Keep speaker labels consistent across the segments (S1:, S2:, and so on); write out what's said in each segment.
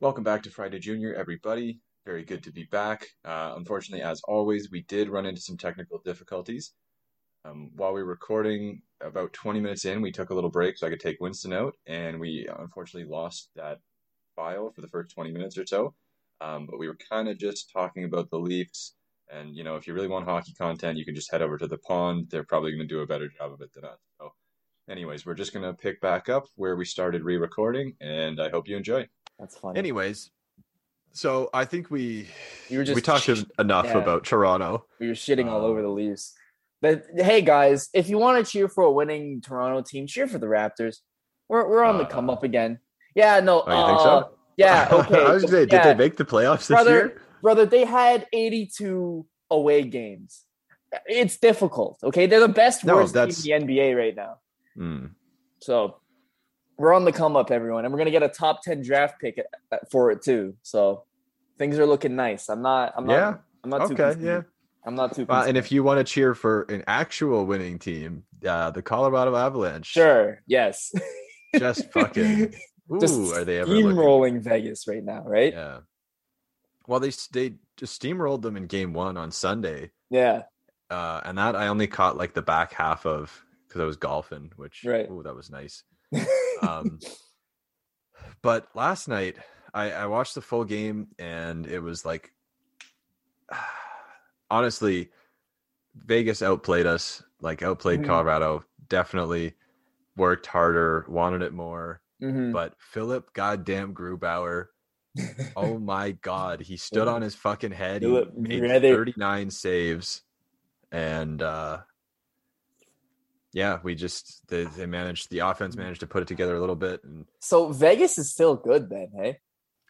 S1: Welcome back to Friday Junior, everybody. Very good to be back. Uh, unfortunately, as always, we did run into some technical difficulties. Um, while we were recording, about 20 minutes in, we took a little break so I could take Winston out, and we unfortunately lost that file for the first 20 minutes or so. Um, but we were kind of just talking about the Leafs. And, you know, if you really want hockey content, you can just head over to the pond. They're probably going to do a better job of it than us. So, anyways, we're just going to pick back up where we started re recording, and I hope you enjoy.
S2: That's funny.
S3: Anyways, so I think we
S2: You were just
S3: we talked
S2: sh-
S3: enough
S2: yeah.
S3: about Toronto.
S2: we were shitting all
S3: Um,
S2: over the Leafs. But hey, guys, if you want to cheer for a winning Toronto team, cheer for the Raptors. We're we're on the
S3: Uh,
S2: come up again. Yeah, no.
S3: Oh, you think so?
S2: uh, Yeah. Okay.
S3: I was gonna say, did
S2: yeah,
S3: they make the playoffs this
S2: brother,
S3: year?
S2: brother? They had 82 away games. It's difficult. Okay, they're the best
S3: No,
S2: worst
S3: that's-
S2: team in the NBA right now.
S3: Hmm.
S2: So we're on the come up, everyone, and we're gonna get a top 10 draft pick uh, for it too. So things are looking nice. I'm not. I'm not.
S3: Yeah.
S2: I'm not too.
S3: Okay. Yeah.
S2: I'm not too.
S3: Uh, and if you want to cheer for an actual winning team, uh, the Colorado Avalanche.
S2: Sure. Yes.
S3: Just fucking. Ooh,
S2: Just
S3: are they ever looking?
S2: steamrolling Vegas right now, right?
S3: Yeah. Well, they they just steamrolled them in game one on Sunday,
S2: Yeah.
S3: uh, and that I only caught like the back half of because I was golfing, which
S2: Right.
S3: ooh, that was nice. um, but last night I, I watched the full game and it was like honestly vegas outplayed us like outplayed
S2: Mhm.
S3: colorado definitely worked harder wanted it more
S2: Mhm.
S3: but philip goddamn grubauer oh my god he stood on his fucking head he made
S2: Grubauer.
S3: 39 saves and uh yeah we just they, they managed the offense managed to put it together a little bit and
S2: So Vegas is still good then, hey?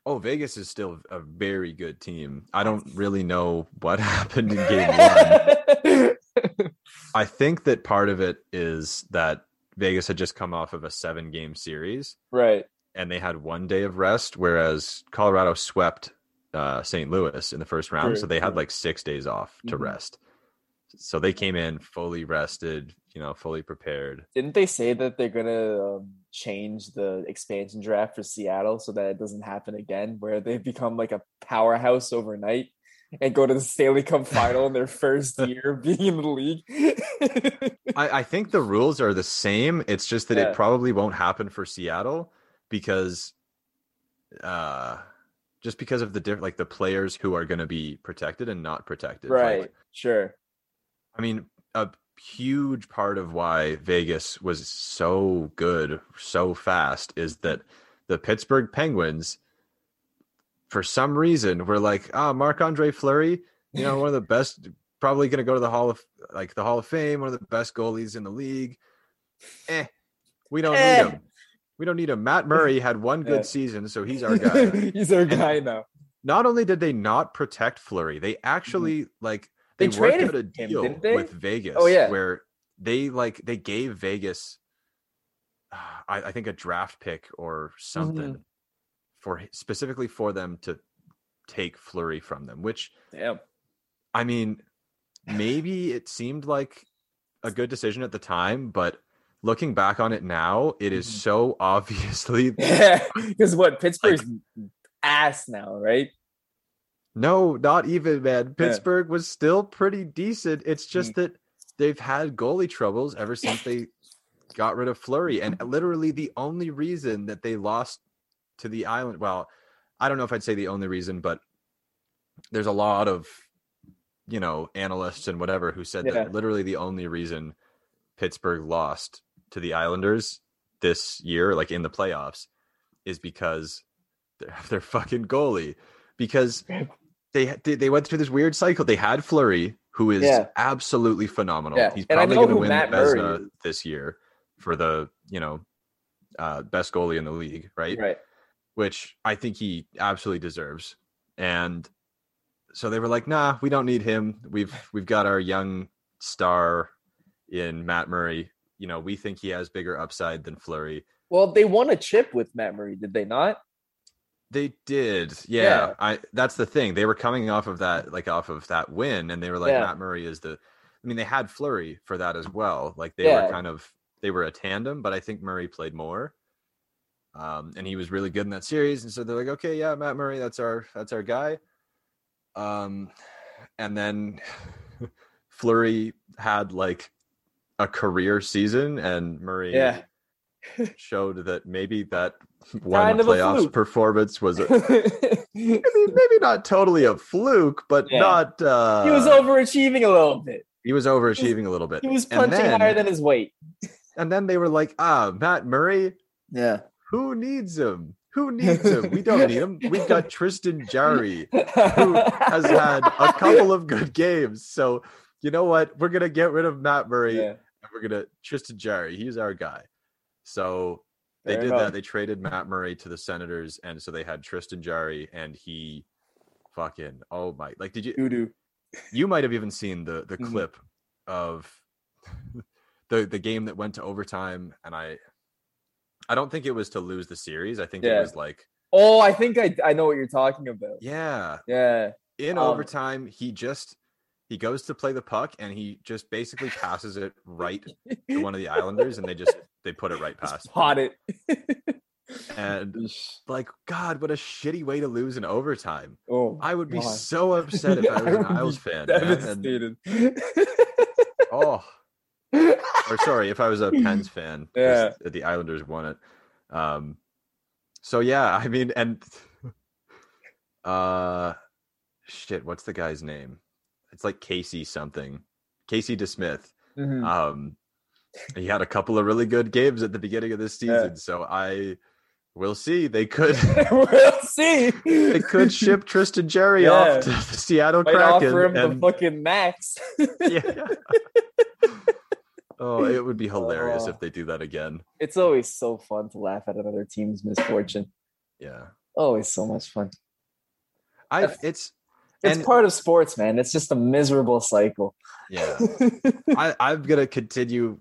S3: oh vegas is still a very good team i don't really know what happened in game one i think that part of it is that vegas had just come off of a seven game series
S2: right.
S3: and they had one day of rest, whereas Colorado swept uh, St. Louis in the first round,
S2: True,
S3: so they had like six days off to
S2: Mhm.
S3: rest. So they came in fully rested, you know, fully prepared.
S2: Didn't they say that they're gonna um, change the expansion draft for Seattle so that it doesn't happen again, where they become like a powerhouse overnight and go to the Stanley Cup final in their first year being in the league?
S3: I, I think the rules are the same. It's just that
S2: Yeah.
S3: it probably won't happen for Seattle because, uh, just because of the diff- like the players who are going to be protected and not protected. Like,
S2: right. Sure.
S3: I mean, a huge part of why Vegas was so good so fast is that the Pittsburgh Penguins, for some reason, were like, ah, Marc Andre Fleury, you know, one of the best, probably going to go to the Hall of like the Hall of Fame, one of the best goalies in the league. Eh, we don't
S2: Eh.
S3: need him. We don't need him. Matt Murray had one good
S2: Yeah.
S3: season, so he's our guy.
S2: He's our guy now.
S3: Not only did they not protect Fleury, they actually like
S2: They
S3: they, worked
S2: traded
S3: out a
S2: him,
S3: deal
S2: didn't they?
S3: with Vegas.
S2: Oh, yeah.
S3: where they like they gave Vegas, I, I think a draft pick or something
S2: Mm-hmm.
S3: for specifically for them to take Fleury from them. Which
S2: Damn.
S3: I mean, maybe it seemed like a good decision at the time, but looking back on it now, it is
S2: Mhm.
S3: so obviously
S2: Because what Pittsburgh's ass now, right?
S3: No, not even, man.
S2: Yeah.
S3: Pittsburgh was still pretty decent. It's mm. just that they've had goalie troubles ever since they got rid of Fleury. And literally the only reason that they lost to the island, well, I don't know if I'd say the only reason, but there's a lot of, you know, analysts and whatever who said
S2: Yeah.
S3: that literally the only reason Pittsburgh lost to the Islanders this year, like in the playoffs, is because they're, they're fucking goalie. Because they they they went through this weird cycle. They had Fleury, who is
S2: Yeah.
S3: absolutely phenomenal.
S2: Yeah,
S3: He's probably going to win
S2: Matt
S3: this year for the you know uh, best goalie in the league, right?
S2: Right.
S3: Which I think he absolutely deserves. And so they were like, "Nah, we don't need him. We've we've got our young star in Matt Murray. You know, we think he has bigger upside than Fleury."
S2: Well, they won a chip with Matt Murray, did they not?
S3: They did. Yeah.
S2: Yeah.
S3: I that's the thing. They were coming off of that like off of that win and they were like
S2: Yeah.
S3: Matt Murray is the I mean they had Fleury for that as well. Like they
S2: Yeah.
S3: were kind of they were a tandem, but I think Murray played more. Um, and he was really good in that series. And so they're like, okay, yeah, Matt Murray, that's our that's our guy. Um, and then Fleury had like a career season, and Murray
S2: Yeah.
S3: Showed that maybe that one
S2: Kind of
S3: playoffs performance was a, maybe, maybe not totally a fluke, but
S2: Yeah.
S3: not. Uh,
S2: he was overachieving a little bit.
S3: He was overachieving a little bit.
S2: He was
S3: And
S2: punching
S3: then-
S2: higher than his weight.
S3: And then they were like, ah, Matt Murray,
S2: Yeah.
S3: who needs him? Who needs him? We don't need him. We've got Tristan Jarry, who has had a couple of good games. So you know what? We're gonna get rid of Matt Murray
S2: Yeah.
S3: and we're gonna Tristan Jarry. He's our guy. So they
S2: Fair
S3: did
S2: enough.
S3: that. They traded Matt Murray to the Senators, and so they had Tristan Jarry, and he fucking oh my like did you
S2: Doo-doo.
S3: you might have even seen the the
S2: Mhm.
S3: clip of the the game that went to overtime and i i don't think it was to lose the series i think
S2: Yeah.
S3: it was like
S2: Oh, I think I I know what you're talking about.
S3: yeah
S2: Yeah.
S3: in
S2: Um,
S3: overtime he just he goes to play the puck and he just basically passes it right to one of the islanders and they just they put it right past
S2: pot it.
S3: and like god what a shitty way to lose in overtime
S2: Oh,
S3: i would be
S2: God.
S3: so upset if i was an isles fan man, and-
S2: Devastated.
S3: oh or sorry, if I was a Pens fan.
S2: Yeah.
S3: the Islanders won it. Um, so yeah, I mean, and uh, shit, what's the guy's name? It's like Casey something, Casey DeSmith.
S2: Mhm.
S3: Um, he had a couple of really good games at the beginning of this
S2: Yeah.
S3: season, so I will see. They could
S2: we'll see.
S3: they could ship Tristan Jarry
S2: Yeah.
S3: off to the Seattle
S2: Might
S3: Kraken.
S2: offer him
S3: and-
S2: the fucking max.
S3: yeah. oh, it would be hilarious
S2: Oh.
S3: if they do that again.
S2: it's always so fun to laugh at another team's misfortune.
S3: Yeah.
S2: Always so much fun.
S3: I it's
S2: It's
S3: And-
S2: part of sports, man. It's just a miserable cycle.
S3: yeah. I, I'm gonna continue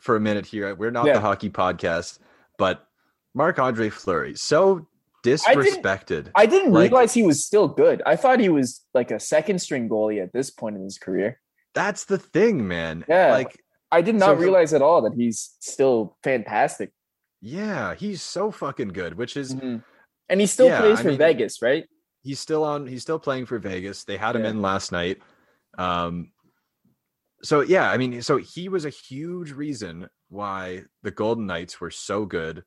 S3: for a minute here. We're not
S2: Yeah.
S3: the hockey podcast, but Marc Andre Fleury, so disrespected.
S2: I didn't
S3: Like-
S2: realize he was still good. I thought he was like a second string goalie at this point in his career.
S3: That's the thing, man.
S2: Yeah.
S3: Like,
S2: I did not
S3: the-
S2: realize at all that he's still fantastic.
S3: yeah, he's so fucking good, which is
S2: Mhm. And he still
S3: Yeah,
S2: plays
S3: I
S2: for
S3: mean-
S2: Vegas, right?
S3: He's still on he's still playing for Vegas. They had him
S2: Yeah.
S3: in last night. Um so yeah, I mean, so he was a huge reason why the Golden Knights were so good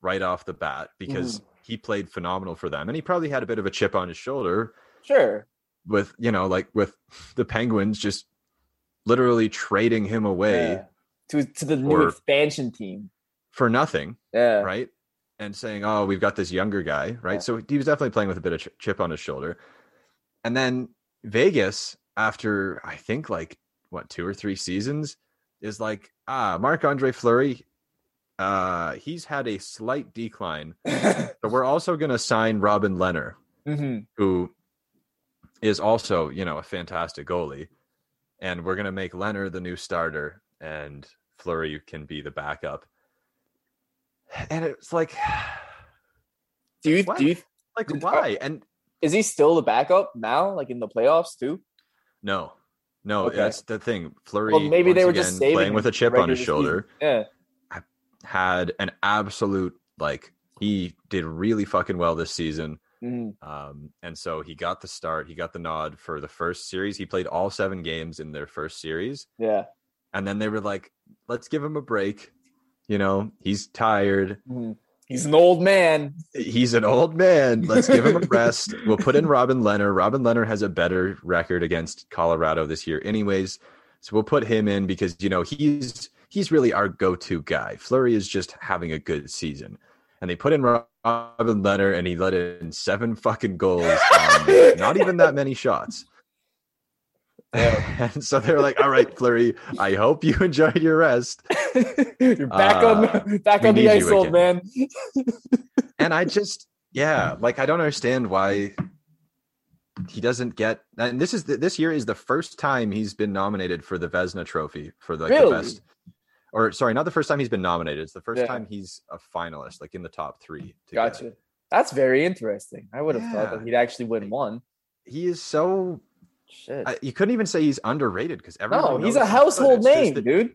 S3: right off the bat because he played phenomenal for them. And he probably had a bit of a chip on his shoulder
S2: Sure.
S3: with, you know, like with the Penguins just literally trading him away
S2: Yeah. To to the new
S3: Or-
S2: expansion team.
S3: for nothing,
S2: Yeah.
S3: right? And saying, "Oh, we've got this younger guy," right?
S2: Yeah.
S3: So he was definitely playing with a bit of ch- chip on his shoulder. And then Vegas, after I think like what two or three seasons, is like, ah, Marc Andre Fleury, uh, he's had a slight decline, but we're also going to sign Robin Leonard,
S2: Mhm.
S3: who is also you know a fantastic goalie, and we're going to make Leonard the new starter, and Fleury can be the backup. And it's like,
S2: Do you
S3: What?
S2: do you
S3: like
S2: Did-
S3: why? And
S2: is he still the backup now, like in the playoffs too?
S3: no, no,
S2: Okay.
S3: that's the thing. Fleury,
S2: Well, maybe they were just
S3: playing with a chip on his shoulder.
S2: Yeah.
S3: Had an absolute like he did really fucking well this season.
S2: Mhm.
S3: Um, and so he got the start. He got the nod for the first series. He played all seven games in their first series,
S2: Yeah.
S3: and then they were like, "Let's give him a break." You know, he's tired.
S2: Mhm. He's an old man.
S3: He's an old man. Let's give him a rest. We'll put in Robin Leonard. Robin Leonard has a better record against Colorado this year, anyways. So we'll put him in because you know he's he's really our go-to guy. Fleury is just having a good season, and they put in Robin Leonard, and he let in seven fucking goals, on not even that many shots. And so they're like, "All right, Fleury, I hope you enjoyed your rest."
S2: You're back
S3: Uh,
S2: on back on the ice, old man.
S3: and I just yeah, like I don't understand why he doesn't get and this is the, this year is the first time he's been nominated for the Vezina trophy for like
S2: Really?
S3: the best or sorry, not the first time he's been nominated. It's the first
S2: Yeah.
S3: time he's a finalist, like in the top three.
S2: Gotcha. That's very interesting. I would have thought that he'd actually win one.
S3: He is so
S2: Shit.
S3: I, you couldn't even say he's underrated because everyone.
S2: no, he's a household name,
S3: that,
S2: dude.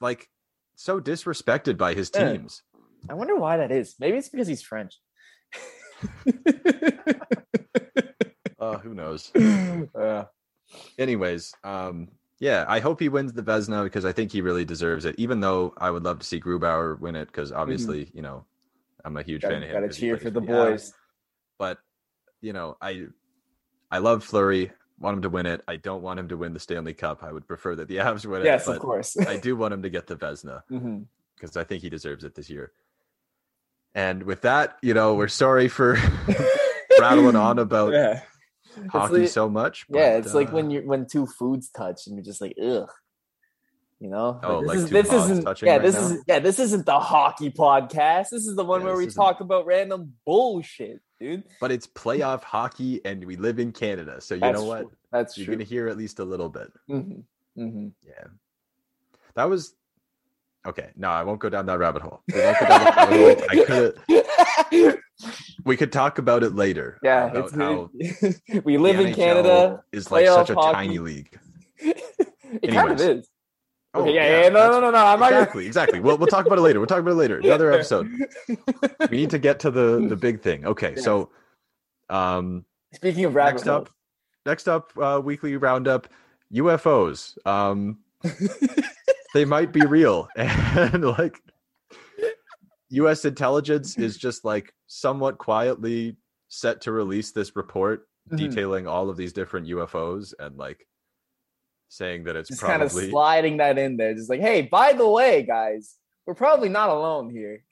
S3: like so disrespected by his
S2: Yeah.
S3: teams.
S2: I wonder why that is. Maybe it's because he's French.
S3: Uh, who knows?
S2: Uh,
S3: Anyways, um, yeah, I hope he wins the Vezina because I think he really deserves it. Even though I would love to see Grubauer win it because obviously, you know, I'm a huge fan
S2: gotta,
S3: of him.
S2: gotta cheer for the boys.
S3: But you know, I I love Fleury. Want him to win it. I don't want him to win the Stanley Cup. I would prefer that the Avs win it.
S2: Yes, of course.
S3: I do want him to get the
S2: Vezina
S3: because I think he deserves it this year. And with that, you know, we're sorry for rattling on about
S2: yeah.
S3: hockey
S2: like-
S3: so much.
S2: yeah,
S3: but,
S2: it's like
S3: uh,
S2: when you when two foods touch and you're just like, ugh. You know?
S3: Oh,
S2: this
S3: like
S2: is, this isn't, yeah,
S3: right
S2: this
S3: now?
S2: is yeah, this isn't the hockey podcast. This is the one
S3: Yeah,
S2: where we
S3: isn't-
S2: talk about random bullshit, dude.
S3: but it's playoff hockey and we live in Canada. So you
S2: That's
S3: know what?
S2: true. That's
S3: You're
S2: true.
S3: gonna hear at least a little bit.
S2: hmm hmm
S3: Yeah. That was okay. No, I won't go down that rabbit hole. We won't go down that rabbit. I could we could talk about it later.
S2: yeah,
S3: about
S2: it's,
S3: how
S2: we live in Canada.
S3: is like such a
S2: hockey.
S3: tiny league.
S2: it kind of
S3: Anyways.
S2: Is.
S3: Oh,
S2: Okay, yeah, yeah, no, no, no, no. I'm not gonna-
S3: Exactly, exactly. We'll we'll talk about it later. We'll talk about it later. Another episode. We need to get to the the big thing. Okay, so um
S2: Speaking of rabbit
S3: next up next up uh weekly roundup ufos um they might be real and like us intelligence is just like somewhat quietly set to release this report
S2: Mhm.
S3: detailing all of these different ufos and like saying that it's
S2: just kind of sliding that in there, just like, hey, by the way, guys, we're probably not alone here.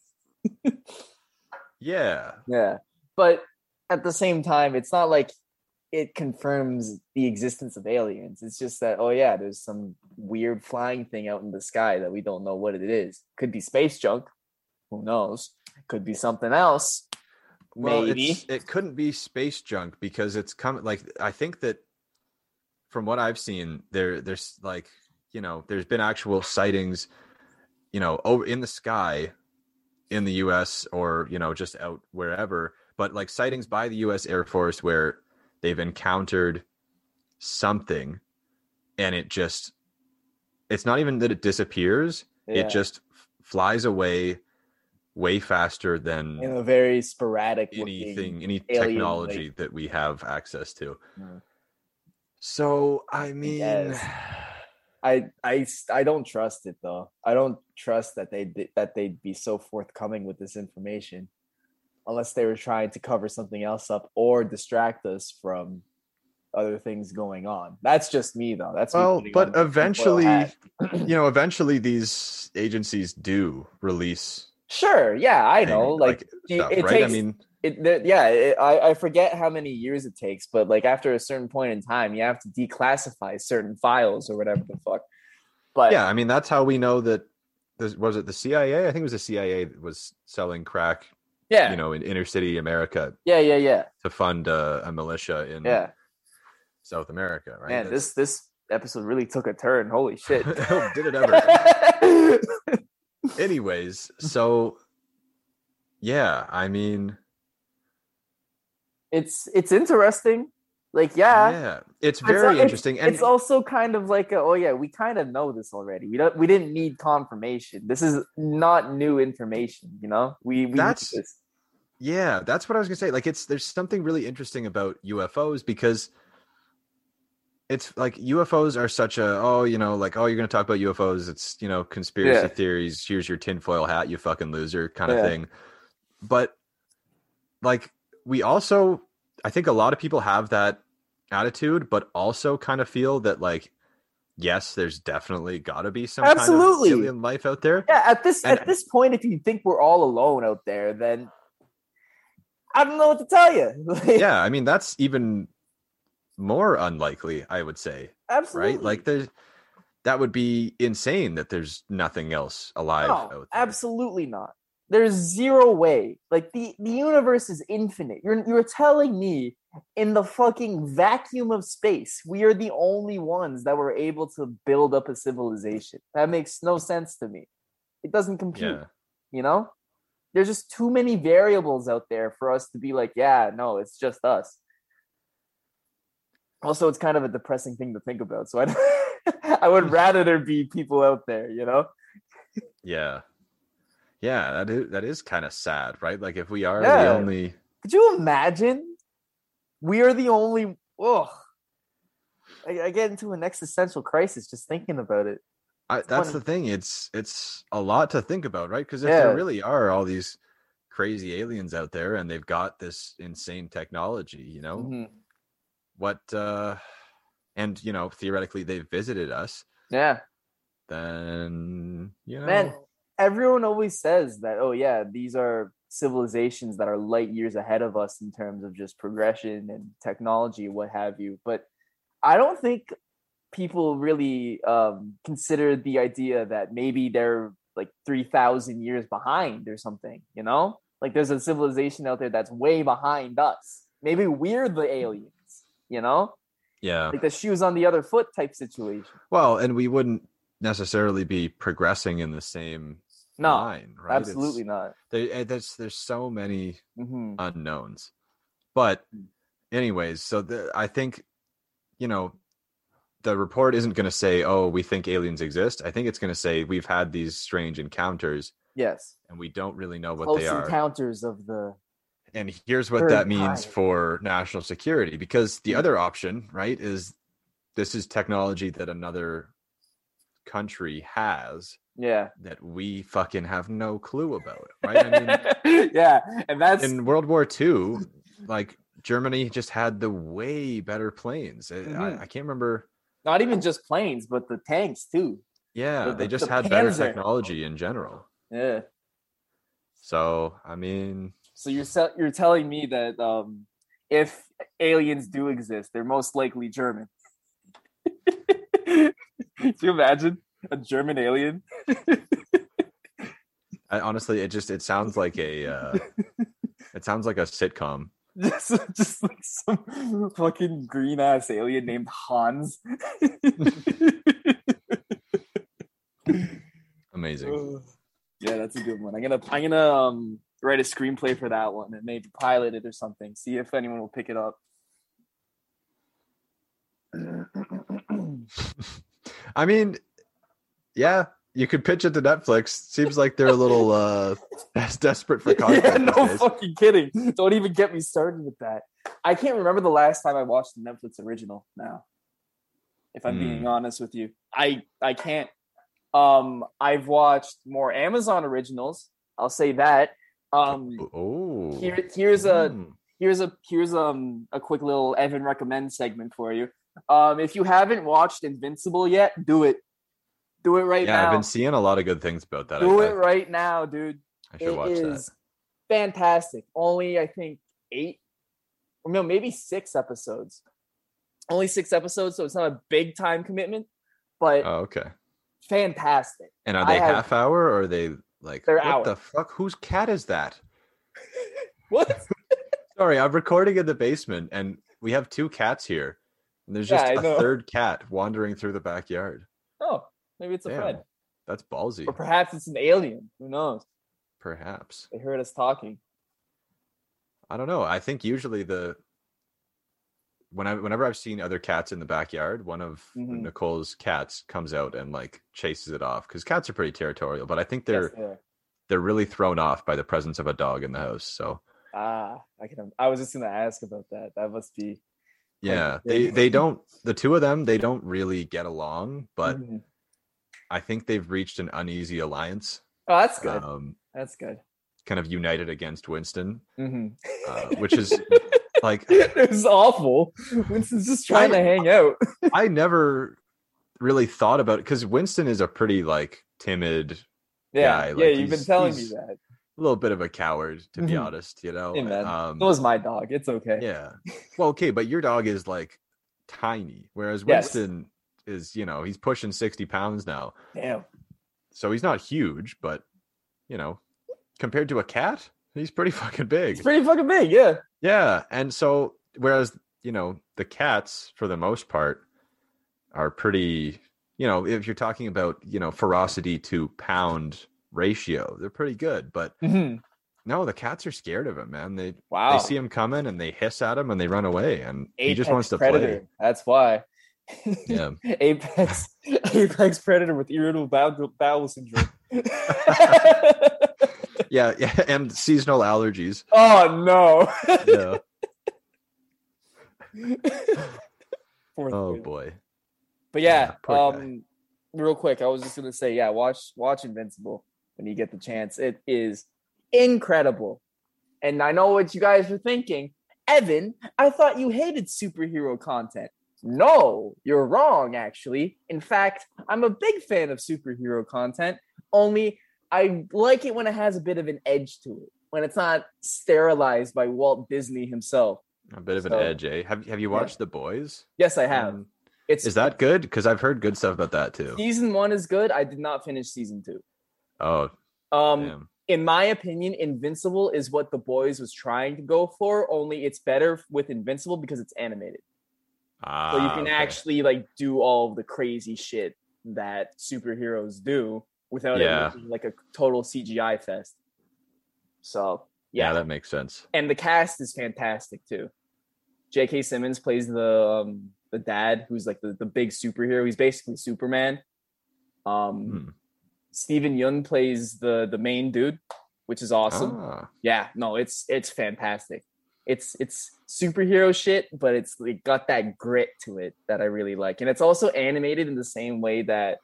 S3: yeah
S2: Yeah. But at the same time, it's not like it confirms the existence of aliens. It's just that, oh yeah, there's some weird flying thing out in the sky that we don't know what it is. Could be space junk. Who knows? Could be something else.
S3: well
S2: Maybe.
S3: it couldn't be space junk because it's coming like i think that from what i've seen there there's like you know there's been actual sightings you know over in the sky in the us or you know just out wherever but like sightings by the us air force where they've encountered something and it just it's not even that it disappears
S2: Yeah.
S3: it just f- flies away way faster than
S2: in a very sporadic
S3: anything any technology
S2: like-
S3: that we have access to
S2: Mm.
S3: So i mean
S2: I I I don't trust it though. I don't trust that they that they'd be so forthcoming with this information, unless they were trying to cover something else up or distract us from other things going on. That's just me though. That's
S3: well but eventually you know eventually these agencies do release
S2: sure, yeah, I know. Like, it,
S3: stuff,
S2: it
S3: right i
S2: takes
S3: mean
S2: it, there- yeah, it, I, I forget how many years it takes, but like after a certain point in time, you have to declassify certain files or whatever the fuck. But
S3: yeah i mean that's how we know that this was it the cia i think it was the cia that was selling crack
S2: yeah,
S3: you know in inner city america
S2: yeah, yeah, yeah,
S3: to fund uh, a militia in
S2: yeah.
S3: south america right
S2: Man,
S3: That's-
S2: this this episode really took a turn. Holy shit!
S3: did it ever anyways so yeah i mean
S2: it's it's interesting. Like, yeah,
S3: yeah it's
S2: it's
S3: very
S2: it's-
S3: interesting and
S2: it's also kind of like, a, oh yeah, we kind of know this already. We don't, we didn't need confirmation. This is not new information. You know, we, we
S3: That's-
S2: this.
S3: Yeah, that's what I was gonna say. Like, it's there's something really interesting about UFOs because it's like UFOs are such a oh you know like oh you're gonna talk about UFOs. It's you know conspiracy
S2: Yeah.
S3: theories. Here's your tinfoil hat, you fucking loser kind of
S2: Yeah.
S3: thing. But like we also, I think a lot of people have that attitude, but also kind of feel that like yes, there's definitely got to be some
S2: Absolutely.
S3: kind of alien life out there.
S2: Yeah, at this
S3: And-
S2: at this point, if you think we're all alone out there, then I don't know what to tell you.
S3: yeah, I mean that's even more unlikely, I would say,
S2: absolutely.
S3: right? Like there's that would be insane that there's nothing else alive
S2: no,
S3: out there.
S2: absolutely not. There's zero way. Like the the universe is infinite. You're you're telling me in the fucking vacuum of space, we are the only ones that were able to build up a civilization. That makes no sense to me. It doesn't compute.
S3: Yeah.
S2: You know, there's just too many variables out there for us to be like, yeah, no, it's just us. Also, it's kind of a depressing thing to think about. So I, I would rather there be people out there. You know.
S3: Yeah. Yeah, that is that is kind of sad, right? Like if we are
S2: Yeah.
S3: the only
S2: Could you imagine? We are the only. Ugh. I, I get into an existential crisis just thinking about it.
S3: I, that's the thing. It's it's a lot to think about, right? Because if
S2: Yeah.
S3: there really are all these crazy aliens out there and they've got this insane technology, you know,
S2: Mhm.
S3: what uh and you know, theoretically they've visited us,
S2: Yeah,
S3: then you know
S2: man. Everyone always says that. Oh yeah, these are civilizations that are light years ahead of us in terms of just progression and technology, what have you. But I don't think people really um, consider the idea that maybe they're like three thousand years behind or something. You know, like there's a civilization out there that's way behind us. Maybe we're the aliens. You know,
S3: yeah.
S2: like the shoes on the other foot type situation.
S3: Well, and we wouldn't necessarily be progressing in the same
S2: No,
S3: line, right? It's-
S2: absolutely not.
S3: There, eh, there's there's so many
S2: hmm
S3: unknowns. But
S2: Mm.
S3: anyways, so the, I think you know the report isn't going to say, "Oh, we think aliens exist." I think it's going to say we've had these strange encounters
S2: Yes,
S3: and we don't really know what
S2: close
S3: they are.
S2: encounters of the.
S3: And here's what that means
S2: kind.
S3: for national security because the
S2: Mm.
S3: other option, right, is this is technology that another country has
S2: Yeah.
S3: that we fucking have no clue about, right? I mean,
S2: yeah, and that's
S3: in World War II, like Germany just had the way better planes. I-
S2: Mhm.
S3: I, I can't remember.
S2: not even just planes, but the tanks too.
S3: Yeah,
S2: The-
S3: they just
S2: the
S3: had better technology in general.
S2: Yeah.
S3: So I mean,
S2: So you're you're telling me that um, if aliens do exist, they're most likely German. Can you imagine a German alien?
S3: I, honestly, it just it sounds like a uh, it sounds like a sitcom.
S2: Just, just like some fucking green ass alien named Hans.
S3: Amazing.
S2: yeah, that's a good one. I'm gonna I'm gonna um write a screenplay for that one and maybe pilot it or something. See if anyone will pick it up.
S3: I mean, yeah, you could pitch it to Netflix. Seems like they're a little uh des- desperate for content.
S2: yeah, no fucking kidding. Don't even get me started with that. I can't remember the last time I watched the Netflix original now. If I'm being
S3: Hmm.
S2: honest with you. I I can't. Um I've watched more Amazon originals. I'll say that. Um
S3: Oh,
S2: here, here's a
S3: Hmm.
S2: here's a here's um a quick little Evan recommend segment for you. Um if you haven't watched Invincible yet, do it. Do it right
S3: yeah,
S2: now.
S3: I've been seeing a lot of good things about that.
S2: do
S3: I,
S2: it right now, dude.
S3: I should
S2: It
S3: watch that.
S2: is fantastic. Only I think eight, or no, maybe six episodes. Only six episodes, so it's not a big time commitment, but
S3: Oh, okay.
S2: fantastic.
S3: And are
S2: I
S3: they
S2: have-
S3: half hour or are they like
S2: They're
S3: what
S2: hour.
S3: the fuck? Whose cat is that?
S2: What?
S3: Sorry, I'm recording in the basement and we have two cats here. And there's
S2: Yeah,
S3: just
S2: I
S3: a third cat wandering through the backyard.
S2: Maybe it's a
S3: Damn.
S2: friend,
S3: That's ballsy.
S2: or perhaps it's an alien. Who knows?
S3: Perhaps.
S2: They heard us talking.
S3: I don't know. I think usually the when I whenever I've seen other cats in the backyard, one of
S2: Mhm.
S3: Nicole's cats comes out and like chases it off because cats are pretty territorial. But I think they're
S2: Yes, they are.
S3: they're really thrown off by the presence of a dog in the house. So
S2: Ah, I can. I was just gonna ask about that. That must be.
S3: yeah,
S2: Like,
S3: they
S2: they-
S3: don't the two of them they don't really get along, but
S2: Mhm.
S3: I think they've reached an uneasy alliance,
S2: Oh, that's good.
S3: um,
S2: that's good.
S3: kind of united against Winston,
S2: hmm
S3: uh, which is like
S2: it was awful. Winston's just trying to hang out.
S3: I never really thought about it because Winston is a pretty like timid,
S2: Yeah,
S3: guy,
S2: yeah.
S3: like,
S2: you've been telling me that.
S3: a little bit of a coward to be
S2: Mhm.
S3: honest. You know,
S2: Hey, man.
S3: um,
S2: So was my dog. It's okay.
S3: yeah. Well, okay, but your dog is like tiny, whereas. Winston is, you know, he's pushing sixty pounds now,
S2: Damn.
S3: so he's not huge, but you know, compared to a cat, he's pretty fucking big.
S2: It's pretty fucking big. Yeah.
S3: Yeah, and so whereas you know the cats for the most part are pretty, you know, if you're talking about you know ferocity to pound ratio, they're pretty good. But
S2: Mhm.
S3: no, the cats are scared of him, man. They
S2: Wow.
S3: they see him coming and they hiss at him and they run away, and he just wants to
S2: predator. That's why.
S3: Yeah,
S2: Apex Apex predator with irritable bowel, bowel syndrome.
S3: yeah, yeah, and seasonal allergies.
S2: Oh no.
S3: Yeah. Oh
S2: grade.
S3: boy.
S2: But yeah,
S3: Yeah, poor guy.
S2: um, real quick, I was just gonna say, yeah, watch watch Invincible when you get the chance. It is incredible, and I know what you guys are thinking. Evan, I thought you hated superhero content. No, you're wrong. Actually, in fact, I'm a big fan of superhero content. Only I like it when it has a bit of an edge to it, when it's not sterilized by Walt Disney himself.
S3: A bit of an edge, eh? Have Have you
S2: Yeah.
S3: watched The Boys?
S2: Yes, I have.
S3: Um,
S2: It's
S3: Is that good? Because I've heard good stuff about that too.
S2: season one is good. I did not finish season two.
S3: Oh,
S2: Um,
S3: damn.
S2: in my opinion, Invincible is what the boys was trying to go for. Only it's better with Invincible because it's animated,
S3: Ah,
S2: so you can
S3: okay.
S2: actually like do all of the crazy shit that superheroes do without
S3: Yeah.
S2: it looking like a total CGI fest. So
S3: Yeah,
S2: yeah,
S3: that makes sense.
S2: and the cast is fantastic too. J.K. Simmons plays the um, the dad, who's like the, the big superhero. He's basically Superman. Um,
S3: Hmm.
S2: Steven Yeun plays the the main dude, which is awesome.
S3: Ah,
S2: Yeah, no, it's it's fantastic. It's it's superhero shit, but it's like got that grit to it that I really like, and it's also animated in the same way that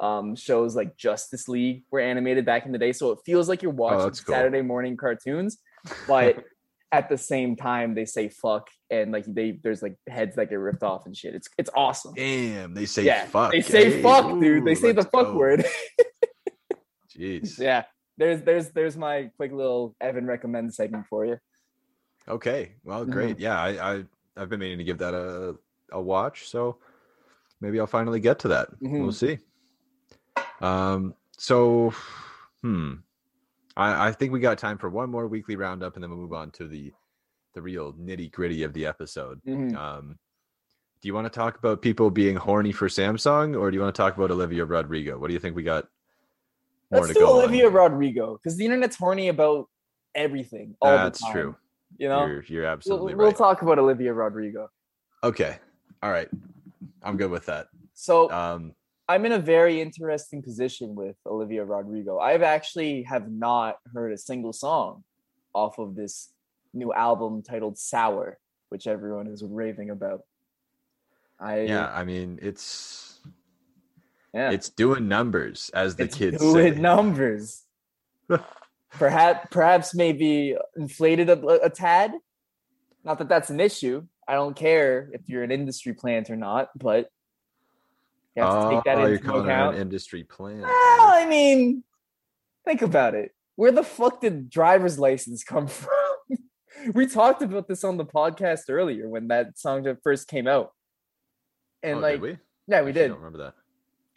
S2: um shows like Justice League were animated back in the day. So it feels like you're watching
S3: Oh, cool.
S2: Saturday morning cartoons, but at the same time they say fuck and like they there's like heads that get ripped off and shit. It's it's awesome.
S3: damn, they say
S2: yeah,
S3: fuck.
S2: they say
S3: eh?
S2: fuck, dude. They say the fuck
S3: go.
S2: word.
S3: Jeez.
S2: yeah, there's there's there's my quick little Evan recommend segment for you.
S3: Okay. Well, great. Yeah, I, I I've been meaning to give that a a watch, so maybe I'll finally get to that.
S2: Mhm.
S3: We'll see. Um. So, hmm. I I think we got time for one more weekly roundup, and then we'll move on to the the real nitty gritty of the episode.
S2: Mhm.
S3: Um. Do you want to talk about people being horny for Samsung, or do you want to talk about Olivia Rodrigo? What do you think we got more
S2: Let's
S3: to
S2: do
S3: go on?
S2: Olivia Rodrigo because the internet's horny about everything. All
S3: That's
S2: the time,
S3: true.
S2: You know,
S3: You're you're
S2: we'll,
S3: absolutely
S2: we'll talk about Olivia Rodrigo.
S3: Okay. All right. I'm good with that.
S2: So
S3: Um.
S2: I'm in a very interesting position with Olivia Rodrigo. I've actually have not heard a single song off of this new album titled Sour, which everyone is raving about. I
S3: Yeah, I mean it's
S2: yeah.
S3: it's doing numbers, as the
S2: It's
S3: kids
S2: doing
S3: say.
S2: numbers. perhaps, perhaps maybe inflated a, a tad. Not that that's an issue. I don't care if you're an industry plant or not, but you have to take ah, that
S3: oh, you're
S2: into account.
S3: an industry plan.
S2: Well, I mean, think about it. Where the fuck did driver's license come from? we talked about this on the podcast earlier when that song first came out. And
S3: oh,
S2: like,
S3: did we?
S2: yeah, we
S3: Actually,
S2: did.
S3: don't remember that.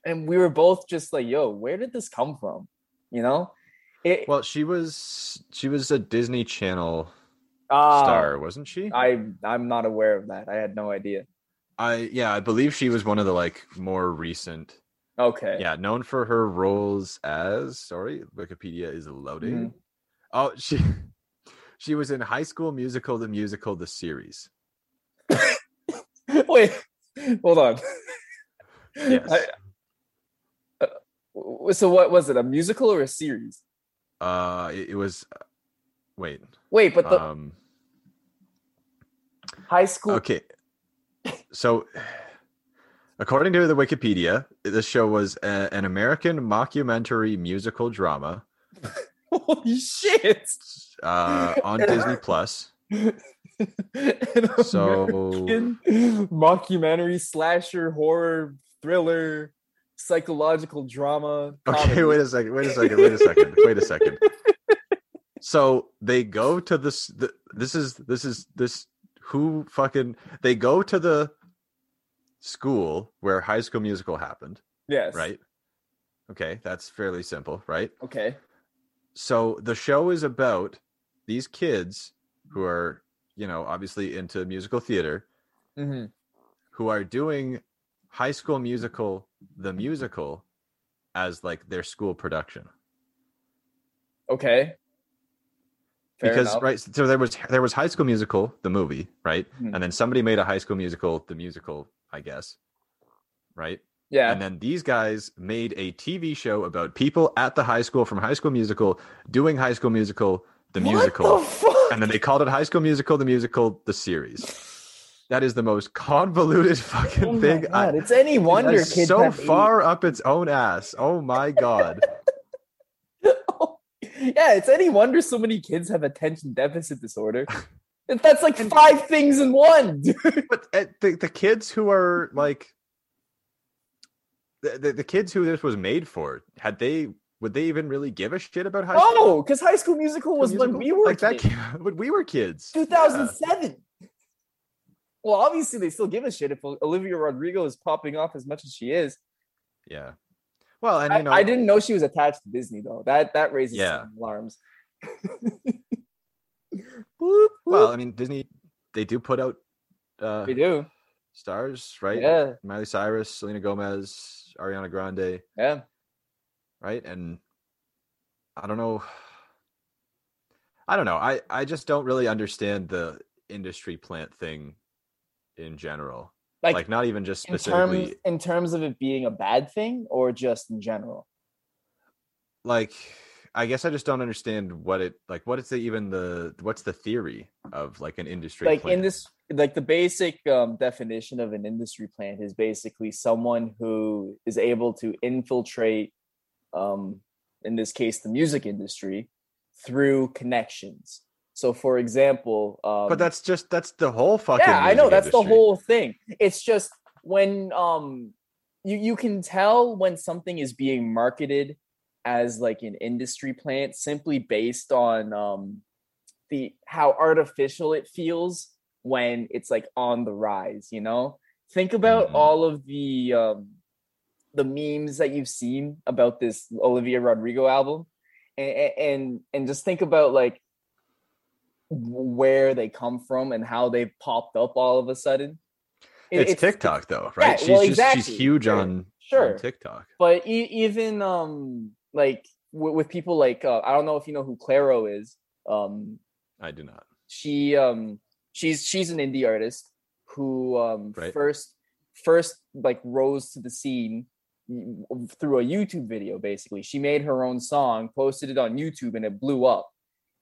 S2: And we were both just like, yo, where did this come from? You know? It,
S3: Well, she was she was a Disney Channel
S2: ah,
S3: star, wasn't she?
S2: I I'm not aware of that. I had no idea.
S3: I yeah, I believe she was one of the like more recent.
S2: Okay.
S3: Yeah, known for her roles as sorry, Wikipedia is loading.
S2: Mhm.
S3: Oh, she she was in High School Musical, the musical, the series.
S2: Wait, hold on.
S3: Yes.
S2: I- w- so what was it? A musical or a series?
S3: Uh, it, it was. Wait.
S2: Wait, but the
S3: Um.
S2: high school.
S3: Okay. So, according to the Wikipedia, this show was a, an American mockumentary musical drama
S2: Holy shit!
S3: uh, on Disney Plus. So-
S2: mockumentary, slasher, horror, thriller, psychological drama.
S3: Okay, wait a second. Wait a second. Wait a second. Wait a second. So they go to this. The, this is this is this. Who fucking? They go to the school where High School Musical happened,
S2: Yes.
S3: right? Okay, that's fairly simple, right?
S2: Okay.
S3: so the show is about these kids who are you know obviously into musical theater
S2: hmm
S3: who are doing high school musical the musical as like their school production
S2: Okay. Fair
S3: because
S2: enough.
S3: right so there was there was high school musical the movie right
S2: Mhm.
S3: and then somebody made a high school musical the musical i guess right
S2: Yeah.
S3: And then these guys made a TV show about people at the high school from High School Musical doing High School Musical, the musical.
S2: The
S3: and then they called it High School Musical, the musical, the series. That is the most convoluted fucking
S2: Oh
S3: thing.
S2: God,
S3: I,
S2: it's any wonder
S3: that's
S2: kids
S3: so
S2: have
S3: far up its own ass. Oh my god.
S2: yeah, it's any wonder so many kids have attention deficit disorder. That's like five things in one. dude.
S3: but uh, the the kids who are like the, the the kids who this was made for had they would they even really give a shit about high school?
S2: Oh, because High School Musical was when we were
S3: like that
S2: kids.
S3: came- when we were kids.
S2: 2007. Well, obviously they still give a shit if Olivia Rodrigo is popping off as much as she is.
S3: Yeah. Well, and you know,
S2: I didn't know she was attached to Disney though. That that raises
S3: Yeah.
S2: alarms.
S3: Well. I mean, Disney they do put out uh
S2: we do.
S3: stars, right?
S2: Yeah,
S3: Miley Cyrus, Selena Gomez, Ariana Grande,
S2: yeah.
S3: right? And I don't know. I don't know. I I just don't really understand the industry plant thing in general.
S2: Like,
S3: Like, not even just
S2: in
S3: specifically.
S2: terms in terms of it being a bad thing or just in general.
S3: like I guess I just don't understand what it like. What is the even the what's the theory of like an industry?
S2: like in this like the basic um, definition of an industry plant is basically someone who is able to infiltrate um, in this case the music industry through connections so for example um,
S3: but that's just that's the whole fucking.
S2: yeah i know that's the whole thing it's just when um you you can tell when something is being marketed as like an industry plant simply based on um the how artificial it feels when it's like on the rise you know think about
S3: Mhm.
S2: all of the um the memes that you've seen about this olivia rodrigo album and and and just think about like where they come from and how they popped up all of a sudden. It-
S3: It's, TikTok though, right?
S2: yeah, well,
S3: she's just she's
S2: exactly.
S3: huge
S2: Sure,
S3: on, on
S2: sure.
S3: TikTok.
S2: But e- even um like w- with people like uh, I don't know if you know who Clairo is. Um,
S3: I do not.
S2: she um she's she's an indie artist who um
S3: Right.
S2: first first like rose to the scene through a YouTube video basically. She made her own song, posted it on YouTube and it blew up.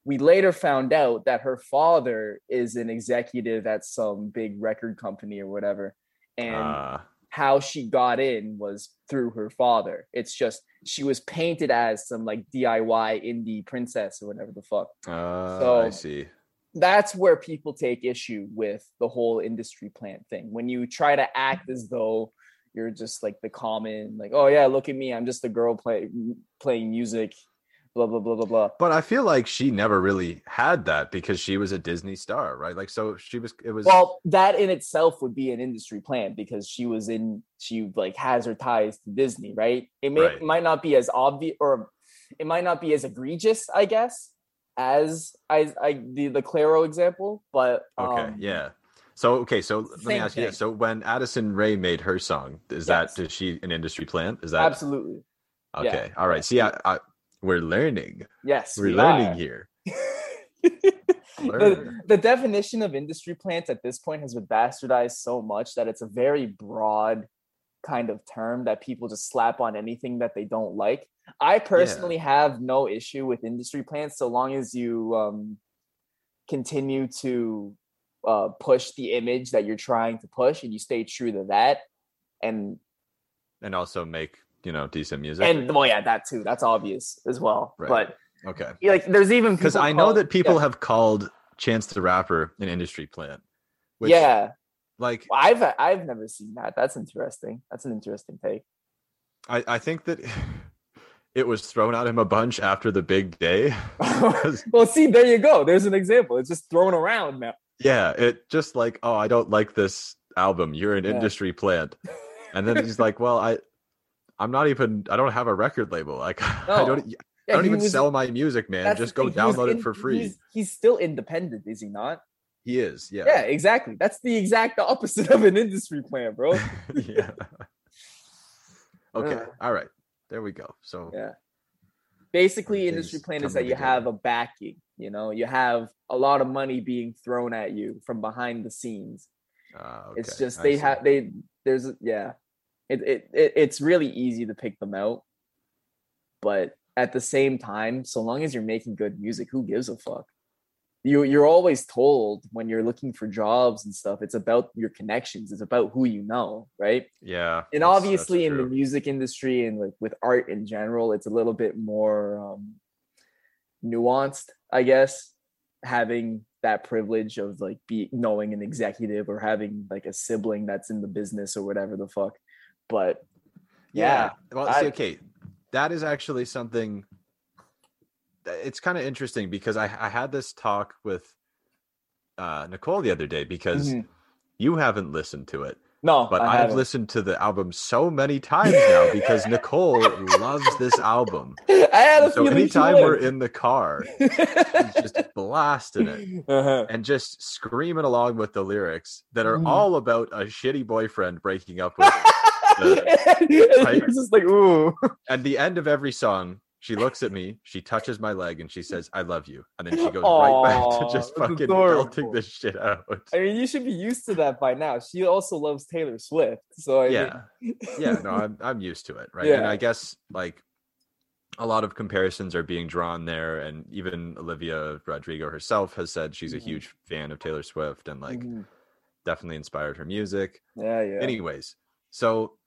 S2: We later found out that her father is an executive at some big record company or whatever. And
S3: Uh,
S2: how she got in was through her father. It's just she was painted as some like DIY indie princess or whatever the fuck
S3: uh,
S2: So-
S3: I see.
S2: that's where people take issue with the whole industry plant thing. When you try to act as though you're just like the common, like, oh yeah, look at me, I'm just a girl play, playing music, blah blah blah blah blah.
S3: But I feel like she never really had that because she was a Disney star, right? Like, so she was. It was.
S2: Well, that in itself would be an industry plant because she was in, she like has her ties to Disney, right? It may
S3: Right.
S2: might not be as obvious or it might not be as egregious, I guess, as I, I the the Clairo example, but
S3: okay,
S2: um,
S3: yeah. So okay, so let me ask you:
S2: thing.
S3: this. So when Addison Rae made her song, is
S2: Yes.
S3: that is she an industry plant? Is that
S2: absolutely, yeah.
S3: okay? All right. See, I, I we're learning.
S2: yes,
S3: We're
S2: we
S3: learning
S2: are.
S3: here.
S2: the,
S3: Learn.
S2: the definition of industry plants at this point has been bastardized so much that it's a very broad kind of term that people just slap on anything that they don't like. I personally have no issue with industry plants so long as you um, continue to uh, push the image that you're trying to push and you stay true to that. And
S3: and also make you know decent music.
S2: and well, yeah, that too. That's obvious as well.
S3: Right.
S2: But
S3: okay,
S2: like, there's even
S3: because I know that people
S2: yeah,
S3: have called Chance the Rapper an industry plant. Which,
S2: yeah.
S3: like
S2: Well, I've I've never seen that. That's interesting. That's an interesting take.
S3: I, I think that it was thrown at him a bunch after the big day.
S2: well, see, there you go. There's an example. It's just thrown around now.
S3: yeah, it just like, oh, I don't like this album. You're an
S2: Yeah.
S3: industry plant. And then he's like, well, I I'm not even I don't have a record label. Like I don't I don't even
S2: was-
S3: sell my music, man. Just go
S2: thing, he was
S3: download
S2: in-
S3: it for free.
S2: He's, he's still independent, is he not?
S3: He is, yeah.
S2: Yeah. exactly. That's the exact opposite of an industry plan, bro.
S3: yeah. Okay.
S2: Uh.
S3: All right. There we go. So
S2: Yeah. Basically, industry plan is that you
S3: together.
S2: have a backing. You know, you have a lot of money being thrown at you from behind the scenes.
S3: uh,
S2: It's just they have they there's yeah. It, it, it it's really easy to pick them out, but at the same time, so long as you're making good music, who gives a fuck? You you're always told when you're looking for jobs and stuff, it's about your connections, it's about who you know, right?
S3: Yeah.
S2: And obviously in the music industry and like with art in general, it's a little bit more um nuanced, I guess, having that privilege of like be knowing an executive or having like a sibling that's in the business or whatever the fuck. But yeah,
S3: Well,
S2: I-
S3: see, okay, that is actually something. It's kind of interesting because I, I had this talk with uh, Nicole the other day because
S2: Mhm.
S3: you haven't listened to it,
S2: no,
S3: but
S2: I
S3: I've listened to the album so many times now because Nicole loves this album.
S2: I had a
S3: So anytime we're in the car, she's just blasting it
S2: uh-huh.
S3: and just screaming along with the lyrics that are
S2: Mhm.
S3: all about a shitty boyfriend breaking up with.
S2: and you're just like, ooh.
S3: At the end of every song, she looks at me, she touches my leg, and she says, "I love you," and then she goes right back to just fucking belting this shit out.
S2: I mean, you should be used to that by now. She also loves Taylor Swift, so I
S3: yeah,
S2: mean,
S3: yeah. No, I'm I'm used to it, right? And
S2: Yeah.
S3: I guess like a lot of comparisons are being drawn there, and even Olivia Rodrigo herself has said she's a
S2: Mhm.
S3: huge fan of Taylor Swift and like
S2: Mhm.
S3: definitely inspired her music.
S2: yeah, yeah.
S3: anyways so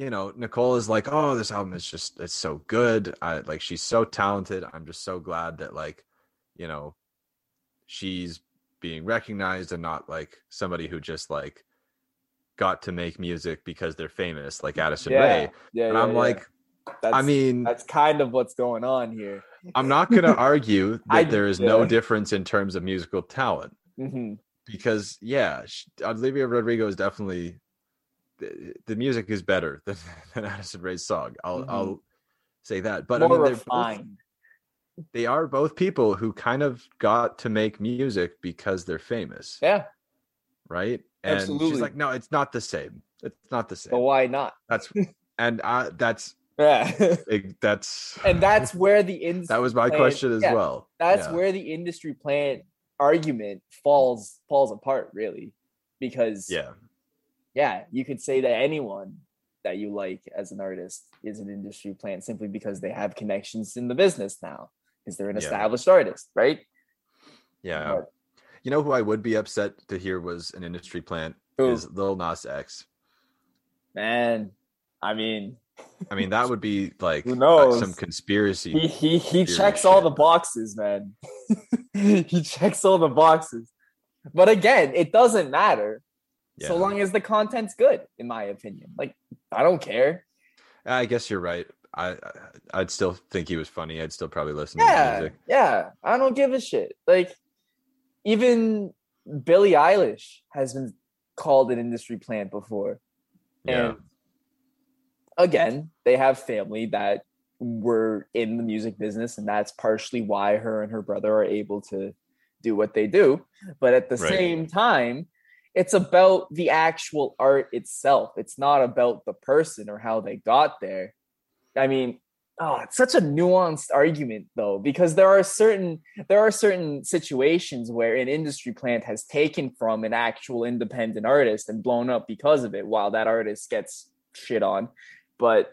S3: you know nicole is like oh this album is just it's so good. I like she's so talented. I'm just so glad that like you know she's being recognized and not like somebody who just like got to make music because they're famous like addison
S2: yeah,
S3: Rae
S2: yeah,
S3: and
S2: yeah,
S3: i'm
S2: yeah.
S3: like
S2: that's,
S3: i mean
S2: that's kind of what's going on here.
S3: i'm not gonna argue that
S2: I-
S3: there is no difference in terms of musical talent
S2: hmm
S3: because yeah, sh- Olivia Rodrigo is definitely the, the music is better than, than Addison Rae's song. I'll
S2: Mhm.
S3: I'll say that. But
S2: More
S3: I mean, both,
S2: refined.
S3: they are both people who kind of got to make music because they're famous,
S2: Yeah,
S3: right? And
S2: Absolutely.
S3: she's like, no, it's not the same. It's not the same.
S2: but why not?
S3: That's and I that's
S2: Yeah,
S3: big- that's
S2: and that's where the industry.
S3: that was my
S2: plan-
S3: question as
S2: yeah,
S3: well.
S2: That's
S3: Yeah.
S2: where the industry plan argument falls falls apart, really, because
S3: yeah,
S2: yeah, you could say that anyone that you like as an artist is an industry plant simply because they have connections in the business now, because they're an
S3: Yeah.
S2: established artist, right?
S3: yeah.
S2: But-
S3: You know who I would be upset to hear was an industry plant
S2: Who?
S3: is Lil Nas X.
S2: Man, I mean,
S3: I mean, that would be like
S2: Who knows?
S3: some conspiracy.
S2: he he he checks all the boxes, man. he checks all the boxes. But again, it doesn't matter so long as the content's good, in my opinion. Like, I don't care.
S3: I guess you're right. I I'd still think he was funny. I'd still probably listen
S2: Yeah,
S3: music.
S2: yeah. I don't give a shit. Like, even Billie Eilish has been called an industry plant before.
S3: Yeah.
S2: And again, they have family that were in the music business, and that's partially why her and her brother are able to do what they do. But at the
S3: Right.
S2: same time, it's about the actual art itself. It's not about the person or how they got there. I mean, oh, it's such a nuanced argument though, because there are certain there are certain situations where an industry plant has taken from an actual independent artist and blown up because of it, while that artist gets shit on. But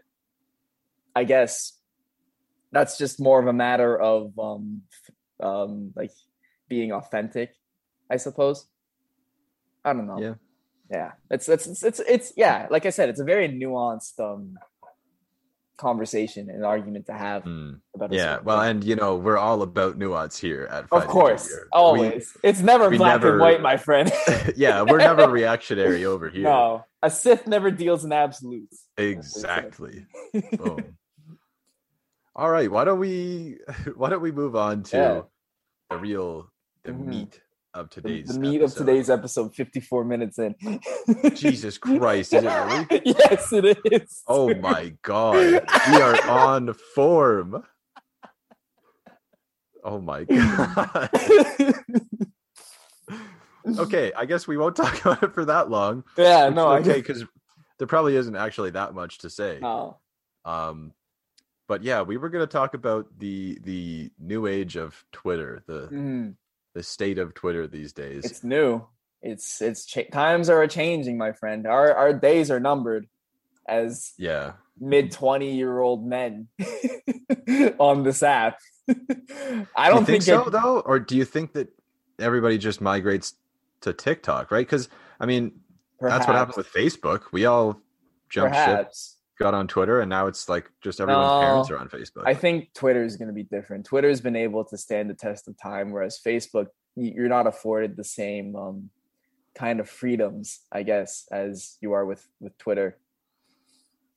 S2: I guess that's just more of a matter of um um like being authentic, I suppose. I don't know.
S3: Yeah.
S2: Yeah. It's it's it's it's, it's yeah, like I said, it's a very nuanced um conversation and argument to have
S3: Hmm.
S2: about
S3: Yeah. Well, and you know, we're all about nuance here at
S2: of course.
S3: We-
S2: always. it's never black
S3: never-
S2: and white, my friend.
S3: yeah, we're never reactionary over here.
S2: no, a Sith never deals in absolutes.
S3: Exactly. Boom. All right. Why don't we why don't we move on to
S2: Yeah.
S3: the real the
S2: Mhm.
S3: meat of
S2: The,
S3: today's
S2: the meat
S3: episode.
S2: of today's episode, 54 minutes in.
S3: Jesus Christ, is it really?
S2: yes, it is.
S3: Oh my god. We are on form. Oh my god. okay, I guess we won't talk about it for that long.
S2: yeah, no,
S3: okay, because there probably isn't actually that much to say.
S2: Oh,
S3: Um, but yeah, we were going to talk about the the new age of Twitter, the
S2: mhm.
S3: The state of Twitter these days.
S2: it's new. It's it's cha- times are changing, my friend. Our our days are numbered, as
S3: Yeah.
S2: mid 20 year old men on this app. I
S3: Do
S2: don't
S3: think,
S2: think,
S3: so
S2: it-
S3: though, or do you think that everybody just migrates to TikTok, right? Because I mean, that's what happened with Facebook. We all jumped ship,
S2: perhaps.
S3: Got on Twitter, and now it's like just everyone's parents are on Facebook.
S2: I think Twitter is going to be different. Twitter's been able to stand the test of time, whereas Facebook, you're not afforded the same um, kind of freedoms, I guess, as you are with with Twitter.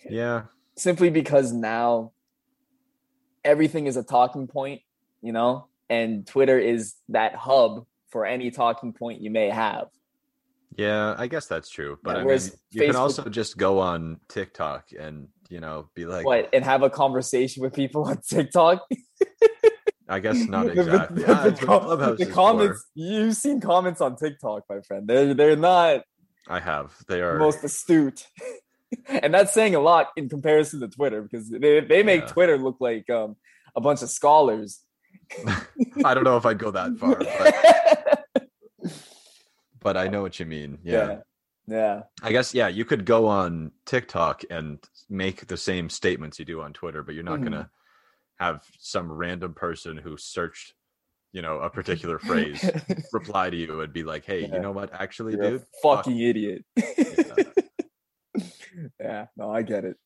S3: yeah,
S2: Simply because now everything is a talking point, you know, and Twitter is that hub for any talking point you may have.
S3: Yeah, I guess that's true. But
S2: Yeah,
S3: I mean, you can also just go on TikTok and you know be like,
S2: what and have a conversation with people on TikTok.
S3: I guess not
S2: The- the-
S3: exactly.
S2: the-
S3: Ah,
S2: the com- the
S3: is for.
S2: comments you've seen comments on TikTok, my friend. They're they're not
S3: I have. They are.
S2: most astute. and that's saying a lot in comparison to Twitter because they, they make
S3: Yeah.
S2: Twitter look like um, a bunch of scholars.
S3: I don't know if I'd go that far, but, but I know what you mean.
S2: yeah. Yeah.
S3: I guess yeah, you could go on TikTok and make the same statements you do on Twitter, but you're not
S2: Mhm.
S3: gonna have some random person who searched, you know, a particular phrase reply to you and be like, "Hey,
S2: Yeah.
S3: you know what? Actually,
S2: You're
S3: dude,
S2: fucking idiot. yeah, no, I get it.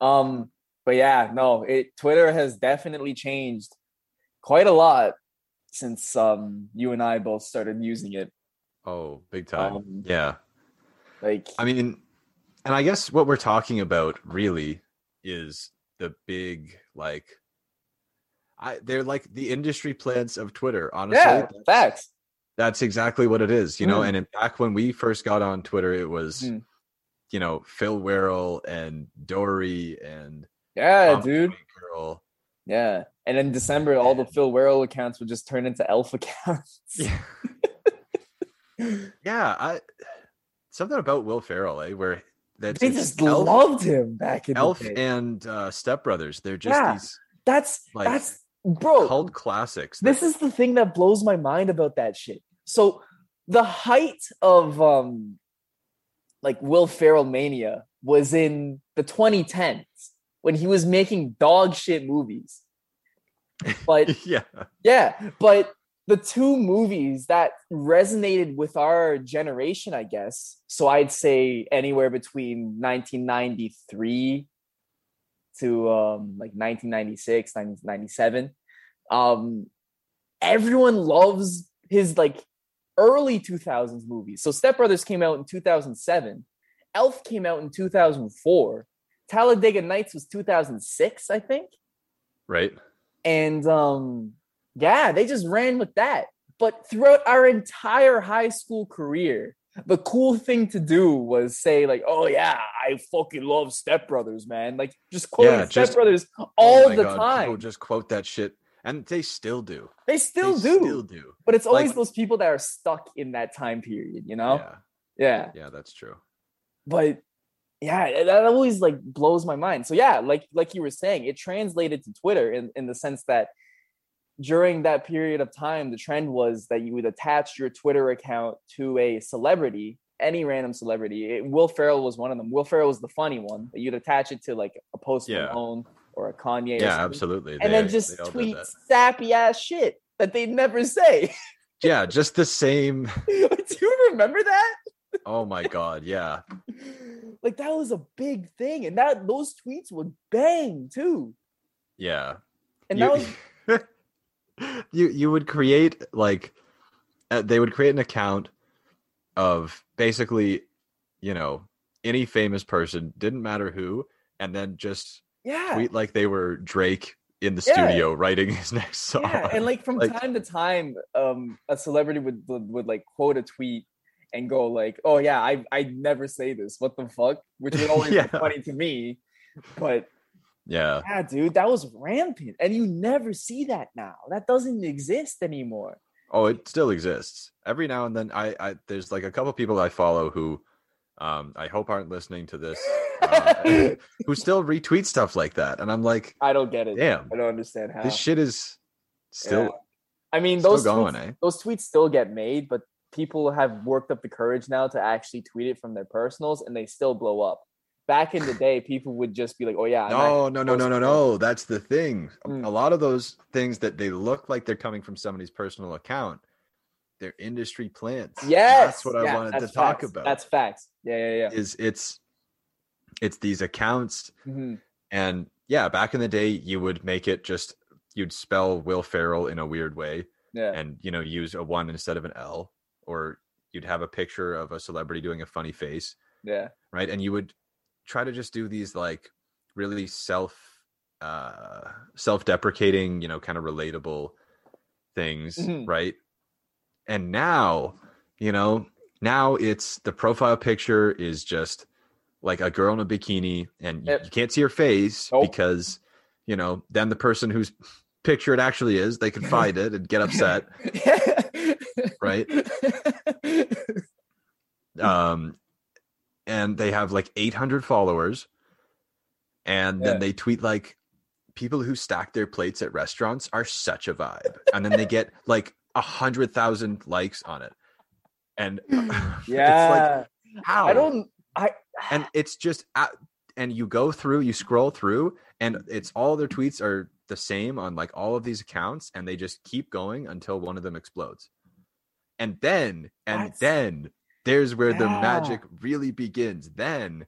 S2: Um, but yeah, no, it Twitter has definitely changed quite a lot since um you and I both started using it.
S3: Oh, big time,
S2: Um,
S3: yeah."
S2: Like
S3: I mean, and I guess what we're talking about really is the big like. I, they're like the industry plants of Twitter. Honestly,
S2: yeah,
S3: that's-
S2: facts.
S3: That's exactly what it is, you know.
S2: Mm.
S3: And in, back when we first got on Twitter, it was,
S2: Mm.
S3: you know, Phil Werrell and Dory and
S2: Yeah,
S3: Tom
S2: dude.
S3: Girl.
S2: Yeah. And in December, all the Phil Werrell accounts would just turn into elf accounts.
S3: Yeah, yeah. I something about Will Ferrell, eh? Where that's
S2: they just
S3: Elf,
S2: loved him back in
S3: Elf
S2: the day.
S3: and uh, Step Brothers. They're just
S2: Yeah.
S3: these
S2: that's
S3: like,
S2: that's bro.
S3: cult classics.
S2: this
S3: that-
S2: is the thing that blows my mind about that shit. So the height of um like Will Ferrell mania was in the 2010s when he was making dog shit movies. But
S3: yeah,
S2: yeah, but the two movies that resonated with our generation, I guess. So I'd say anywhere between 1993 to um like 1996, 1997. Um everyone loves his like early 2000s movies. So Step Brothers came out in 2007. Elf came out in 2004. Talladega Nights was 2006, I think
S3: right.
S2: and um yeah they just ran with that. But throughout our entire high school career the cool thing to do was say like oh yeah i fucking love step brothers man. Like just quoting
S3: Yeah,
S2: step
S3: just-
S2: brothers
S3: Oh
S2: all
S3: my
S2: the
S3: God,
S2: time.
S3: People just quote that shit, and they still do.
S2: they still
S3: They
S2: do.
S3: Still do.
S2: but it's always
S3: Like-
S2: those people that are stuck in that time period you know?
S3: Yeah,
S2: yeah.
S3: Yeah, that's true.
S2: but yeah that always like blows my mind. So yeah like like you were saying it translated to twitter in, in the sense that during that period of time the trend was that you would attach your twitter account to a celebrity any random celebrity It- will ferrell was one of them will ferrell was the funny one but you'd attach it to like a post
S3: Yeah.
S2: malone or a kanye
S3: Yeah, absolutely.
S2: and
S3: They-
S2: then just
S3: they all did
S2: tweet sappy ass shit that they never say
S3: Yeah, just the same.
S2: do you remember that
S3: Oh my god, yeah.
S2: like that was a big thing and that those tweets would bang too
S3: Yeah.
S2: and
S3: you,
S2: that was
S3: you you would create like uh, they would create an account of basically, you know, any famous person, didn't matter who, and then just
S2: yeah
S3: tweet like they were Drake in the
S2: Yeah.
S3: studio writing his next song.
S2: yeah and like from
S3: Like-
S2: time to time um a celebrity would, would would like quote a tweet and go like oh yeah i i never say this what the fuck which would always
S3: Yeah.
S2: be funny to me but
S3: yeah.
S2: yeah dude that was rampant and you never see that now that doesn't exist anymore
S3: Oh, it still exists. Every now and then I, I there's like a couple people I follow who um I hope aren't listening to this uh, who still retweet stuff like that. And I'm like,
S2: i don't get it
S3: damn,
S2: i don't understand how
S3: this shit is still
S2: Yeah. i mean those
S3: going,
S2: tweets,
S3: eh?
S2: those tweets still get made but people have worked up the courage now to actually tweet it from their personals and they still blow up back in the day, people would just be like, "Oh yeah."
S3: No, no, no, no, no, no. That's the thing. A-
S2: Mm.
S3: A lot of those things that they look like they're coming from somebody's personal account, they're industry plants.
S2: Yes,
S3: that's what I wanted to
S2: that's
S3: talk about.
S2: That's facts. Yeah, yeah, yeah.
S3: is it's it's these accounts
S2: Mhm.
S3: and yeah, back in the day, you would make it just you'd spell Will Ferrell in a weird way,
S2: Yeah,
S3: and you know use a one instead of an L, or you'd have a picture of a celebrity doing a funny face,
S2: yeah,
S3: right? And you would try to just do these like really self uh self-deprecating, you know, kind of relatable things,
S2: Mhm.
S3: right? And now, you know, now it's the profile picture is just like a girl in a bikini and
S2: Yep.
S3: you can't see her face
S2: Nope.
S3: because you know, then the person whose picture it actually is, they can find it and get upset, right? um and they have like 800 followers and then they tweet like people who stack their plates at restaurants are such a vibe and then they get like a hundred thousand likes on it and hmm. yeah it's
S2: yeah.
S3: like how
S2: I don't. I
S3: and it's just a- and you go through you scroll through and it's all their tweets are the same on like all of these accounts and they just keep going until one of them explodes and then and
S2: That's-
S3: then there's where the magic really begins then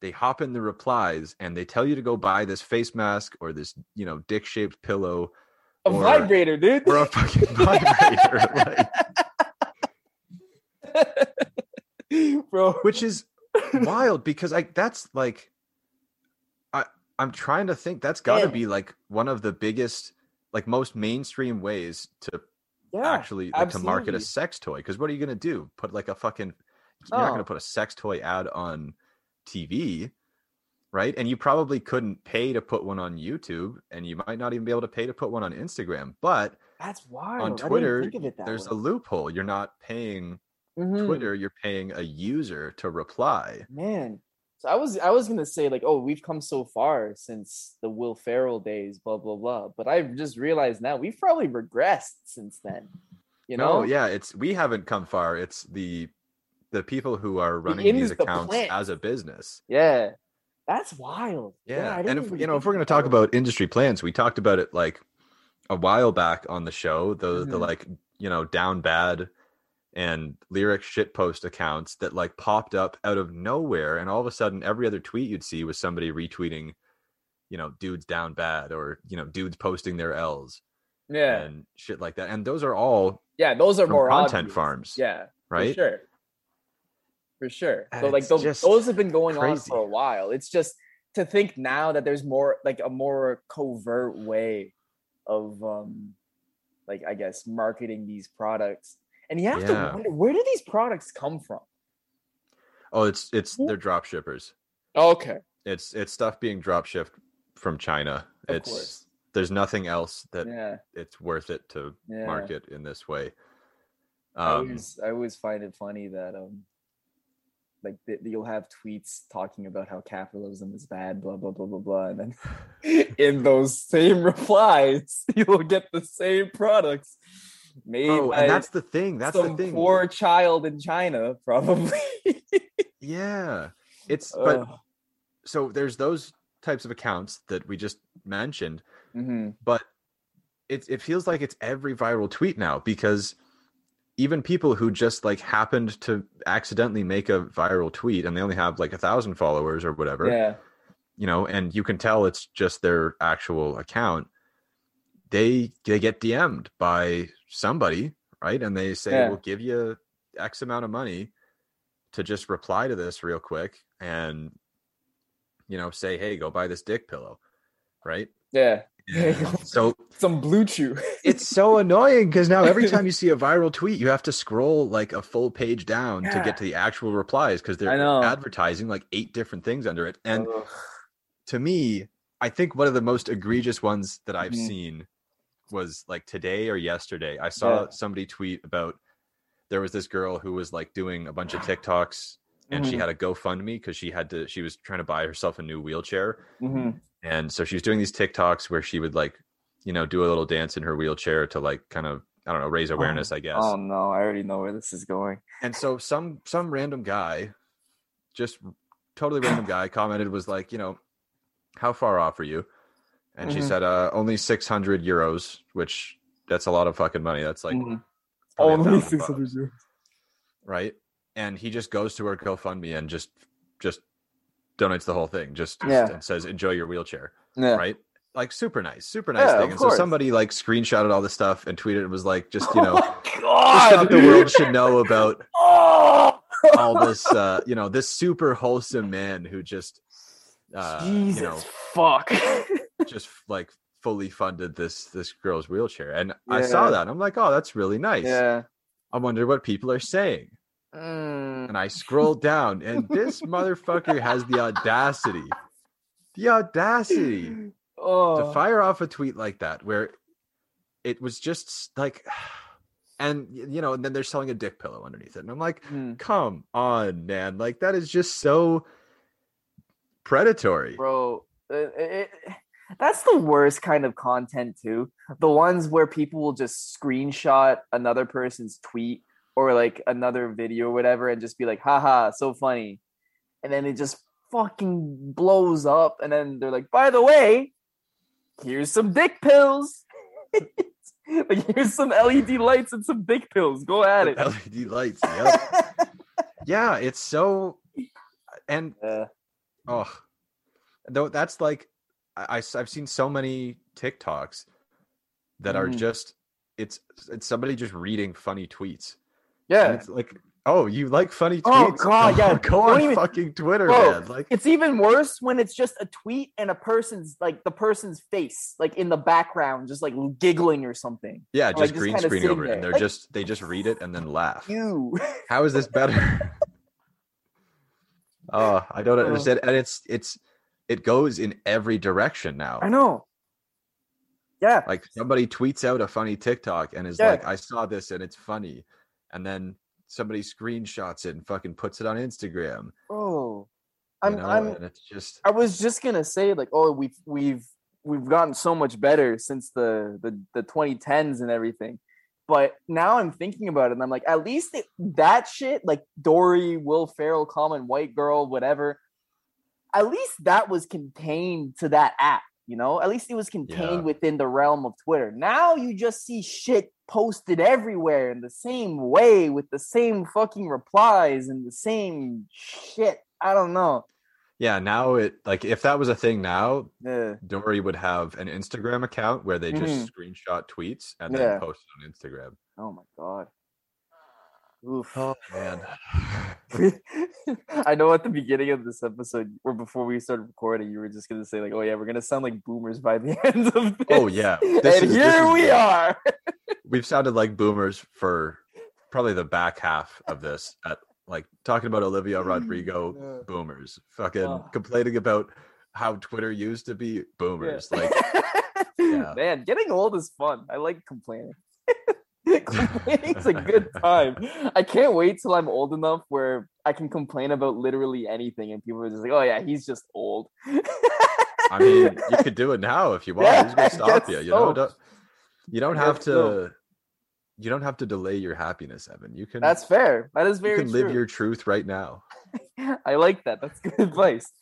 S3: they hop in the replies and they tell you to go buy this face mask or this you know dick shaped pillow
S2: a
S3: or-
S2: vibrator, dude.
S3: or a fucking vibrator like,
S2: Bro,
S3: which is wild because I that's like I I'm trying to think that's got to
S2: Yeah.
S3: be like one of the biggest like most mainstream ways to
S2: yeah,
S3: actually like to market a sex toy because what are you going to do put like a fucking you're not going to
S2: Oh.
S3: put a sex toy ad on TV right and you probably couldn't pay to put one on YouTube and you might not even be able to pay to put one on Instagram but
S2: That's wild.
S3: on Twitter
S2: think of it that
S3: there's a loophole you're not paying
S2: Mhm.
S3: Twitter you're paying a user to reply
S2: man. So I was I was gonna say like, oh, we've come so far since the Will Ferrell days, blah blah blah. But I've just realized now we've probably regressed since then. You know?
S3: No, yeah, it's we haven't come far. It's the the people who are running these
S2: the
S3: accounts
S2: plant.
S3: as a business.
S2: Yeah. That's wild.
S3: Yeah,
S2: I
S3: and if you know, if we're going to talk about industry plans, we talked about it like a while back on the show. The the
S2: Mhm.
S3: like you know down bad and lyric shitpost accounts that like popped up out of nowhere, and all of a sudden, every other tweet you'd see was somebody retweeting, you know, dudes down bad or you know dudes posting their L's
S2: Yeah.
S3: and shit like that. And those are all
S2: Yeah, those are more
S3: content
S2: obvious.
S3: farms,
S2: Yeah.
S3: right?
S2: For sure. For sure.
S3: And
S2: So like those, those have been going on for a while. It's just to think now that there's more like a more covert way of um like I guess marketing these products. And you have
S3: Yeah.
S2: to wonder where do these products come from?
S3: Oh, it's it's they're drop shippers.
S2: Okay.
S3: It's it's stuff being drop shipped from China.
S2: Of
S3: it's
S2: course.
S3: there's nothing else that
S2: Yeah.
S3: it's worth it to
S2: Yeah.
S3: market in this way.
S2: I
S3: Um,
S2: always I always find it funny that um like th- you'll have tweets talking about how capitalism is bad, blah blah blah blah blah, and then in those same replies, you'll get the same products made
S3: oh, and that's the thing. That's the thing.
S2: poor child in China, probably.
S3: Yeah, it's but so there's those types of accounts that we just mentioned,
S2: Mhm.
S3: but it it feels like it's every viral tweet now because even people who just like happened to accidentally make a viral tweet and they only have like a thousand followers or whatever
S2: yeah,
S3: you know and you can tell it's just their actual account they they get dm'd by somebody right and they say
S2: Yeah.
S3: we'll give you x amount of money to just reply to this real quick and you know say hey go buy this dick pillow right
S2: yeah.
S3: And so
S2: Some BlueChew.
S3: it's so annoying because now every time you see a viral tweet you have to scroll like a full page down to get to the actual replies because they're advertising like eight different things under it and
S2: Ugh.
S3: to me, I think one of the most egregious ones that I've
S2: Mhm.
S3: seen was like today or yesterday. I saw
S2: Yeah.
S3: somebody tweet about there was this girl who was like doing a bunch of TikToks and she
S2: Mhm.
S3: had a GoFundMe because she had to she was trying to buy herself a new wheelchair.
S2: Mhm.
S3: And so she was doing these TikToks where she would like, you know, do a little dance in her wheelchair to like kind of I don't know, raise awareness, I guess.
S2: Oh no, I already know where this is going.
S3: And so some some random guy just totally random guy commented was like, you know, how far off are you? And she
S2: Mhm.
S3: said, uh, only 600 euros, which that's a lot of fucking money. That's like
S2: Mhm. Only
S3: thousand bucks,
S2: 600 euros.
S3: right? And he just goes to her GoFundMe and just just donates the whole thing. Just
S2: Yeah.
S3: and says, enjoy your wheelchair,
S2: Yeah.
S3: right? Like super nice, super nice
S2: Yeah,
S3: thing. And so somebody like screenshotted all this stuff and tweeted and was like, just you know,
S2: oh
S3: just the world should know about
S2: Oh,
S3: all this uh you know this super wholesome man who just uh
S2: Jesus
S3: you know
S2: fuck.
S3: just like fully funded this this girl's wheelchair and i saw that and i'm like oh that's really nice
S2: yeah.
S3: i wonder what people are saying
S2: Mm.
S3: and i scrolled down and this motherfucker has the audacity the audacity
S2: Oh.
S3: to fire off a tweet like that where it was just like and you know and then they're selling a dick pillow underneath it and i'm like
S2: Mm.
S3: come on man like that is just so predatory
S2: bro it, it, that's the worst kind of content too. The ones where people will just screenshot another person's tweet or like another video or whatever and just be like haha so funny. And then it just fucking blows up and then they're like by the way here's some dick pills. Like here's some led lights and some dick pills. Go at it.
S3: Led lights yep. yeah it's so and
S2: Yeah.
S3: oh though that's like I, have seen so many tiktoks that are
S2: Mhm.
S3: just it's it's somebody just reading funny tweets
S2: yeah
S3: And it's like oh you like funny tweets
S2: Oh, God, yeah.
S3: go on
S2: even-
S3: fucking twitter
S2: Bro,
S3: man like
S2: It's even worse when it's just a tweet and a person's like the person's face, like in the background, just like giggling or something.
S3: yeah
S2: like,
S3: just
S2: just
S3: green screen over it and they're
S2: Like-
S3: just they just read it and then laugh
S2: You.
S3: how is this better oh i don't
S2: Oh.
S3: understand and it's it's it goes in every direction now
S2: I know. Yeah.
S3: like somebody tweets out a funny tiktok and is
S2: Yeah.
S3: like i saw this and it's funny and then somebody screenshots it and fucking puts it on instagram Oh.
S2: I'm
S3: know
S2: I'm
S3: and it's just
S2: I was just gonna say, like, oh, we've we've we've gotten so much better since the the, the 2010s and everything. But now I'm thinking about it, and I'm like, at least it, that shit, like Dory, Will Ferrell, Common White Girl, whatever, at least that was contained to that app. You know, at least it was contained
S3: Yeah.
S2: within the realm of Twitter. Now you just see shit posted everywhere in the same way with the same fucking replies and the same shit. I don't know.
S3: yeah now it like if that was a thing now
S2: Yeah.
S3: dory would have an instagram account where they just screenshot tweets and then
S2: Mm-hmm. Yeah.
S3: post it on instagram
S2: Oh my god. Oof.
S3: oh man
S2: I know at the beginning of this episode, or before we started recording, you were just gonna say like, "Oh yeah, we're gonna sound like boomers by the end of oh, this."
S3: oh yeah
S2: and
S3: This is- this
S2: here
S3: is
S2: we
S3: good.
S2: are.
S3: we've sounded like boomers for probably the back half of this at like talking about olivia rodrigo
S2: Yeah.
S3: boomers fucking
S2: Oh.
S3: complaining about how twitter used to be boomers like Yeah.
S2: man, getting old is fun. I like complaining. Complaining's a good time. I can't wait till I'm old enough where I can complain about literally anything, and people are just like, "Oh yeah, he's just old."
S3: i mean you could do it now if you want
S2: Yeah,
S3: who's gonna stop you you know don't, you don't have to
S2: so.
S3: you don't have to delay your happiness evan you can
S2: That's fair. That is
S3: you
S2: very
S3: can
S2: true.
S3: live your truth right now
S2: I like that. That's good advice.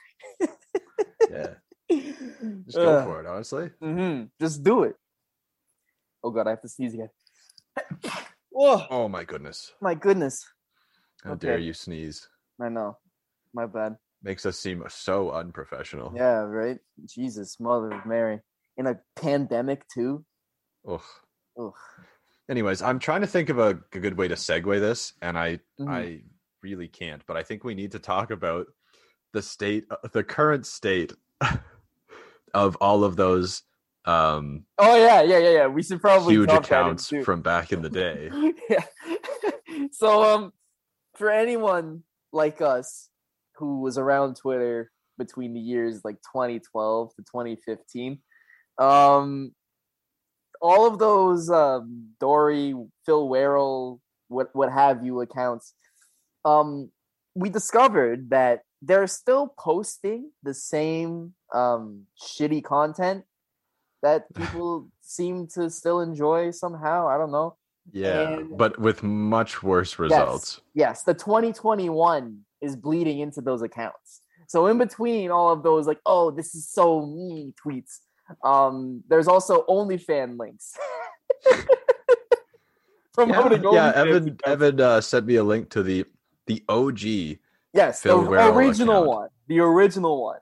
S3: yeah just go
S2: Ugh.
S3: for it honestly
S2: hmm Just do it. Oh god, I have to sneeze again. Whoa,
S3: oh my goodness
S2: my goodness.
S3: how dare you sneeze
S2: I know. My bad.
S3: makes us seem so unprofessional
S2: Yeah, right. Jesus, Mother of Mary. In a pandemic too.
S3: Ugh.
S2: Ugh.
S3: Anyways, I'm trying to think of a, a good way to segue this, and I
S2: Mhm.
S3: I really can't. But I think we need to talk about the state, uh, the current state of all of those um,
S2: Oh yeah, yeah, yeah, yeah. We should probably
S3: huge
S2: talk about it,
S3: accounts from back in the day.
S2: yeah. so um for anyone like us who was around Twitter between the years like 2012 to 2015, um all of those um Dory, Phil Werrell, what what have you accounts, um we discovered that they're still posting the same um shitty content that people seem to still enjoy somehow. I don't know.
S3: Yeah,
S2: And-
S3: but with much worse results.
S2: Yes, the 2021 is bleeding into those accounts. So in between all of those, like, oh, this is so me tweets, um, there's also OnlyFan links. Promoting
S3: yeah, yeah Evan
S2: accounts.
S3: Evan uh, sent me a link to the the OG,
S2: yes,
S3: Phil
S2: the
S3: Werrell
S2: original
S3: account.
S2: one, the original one.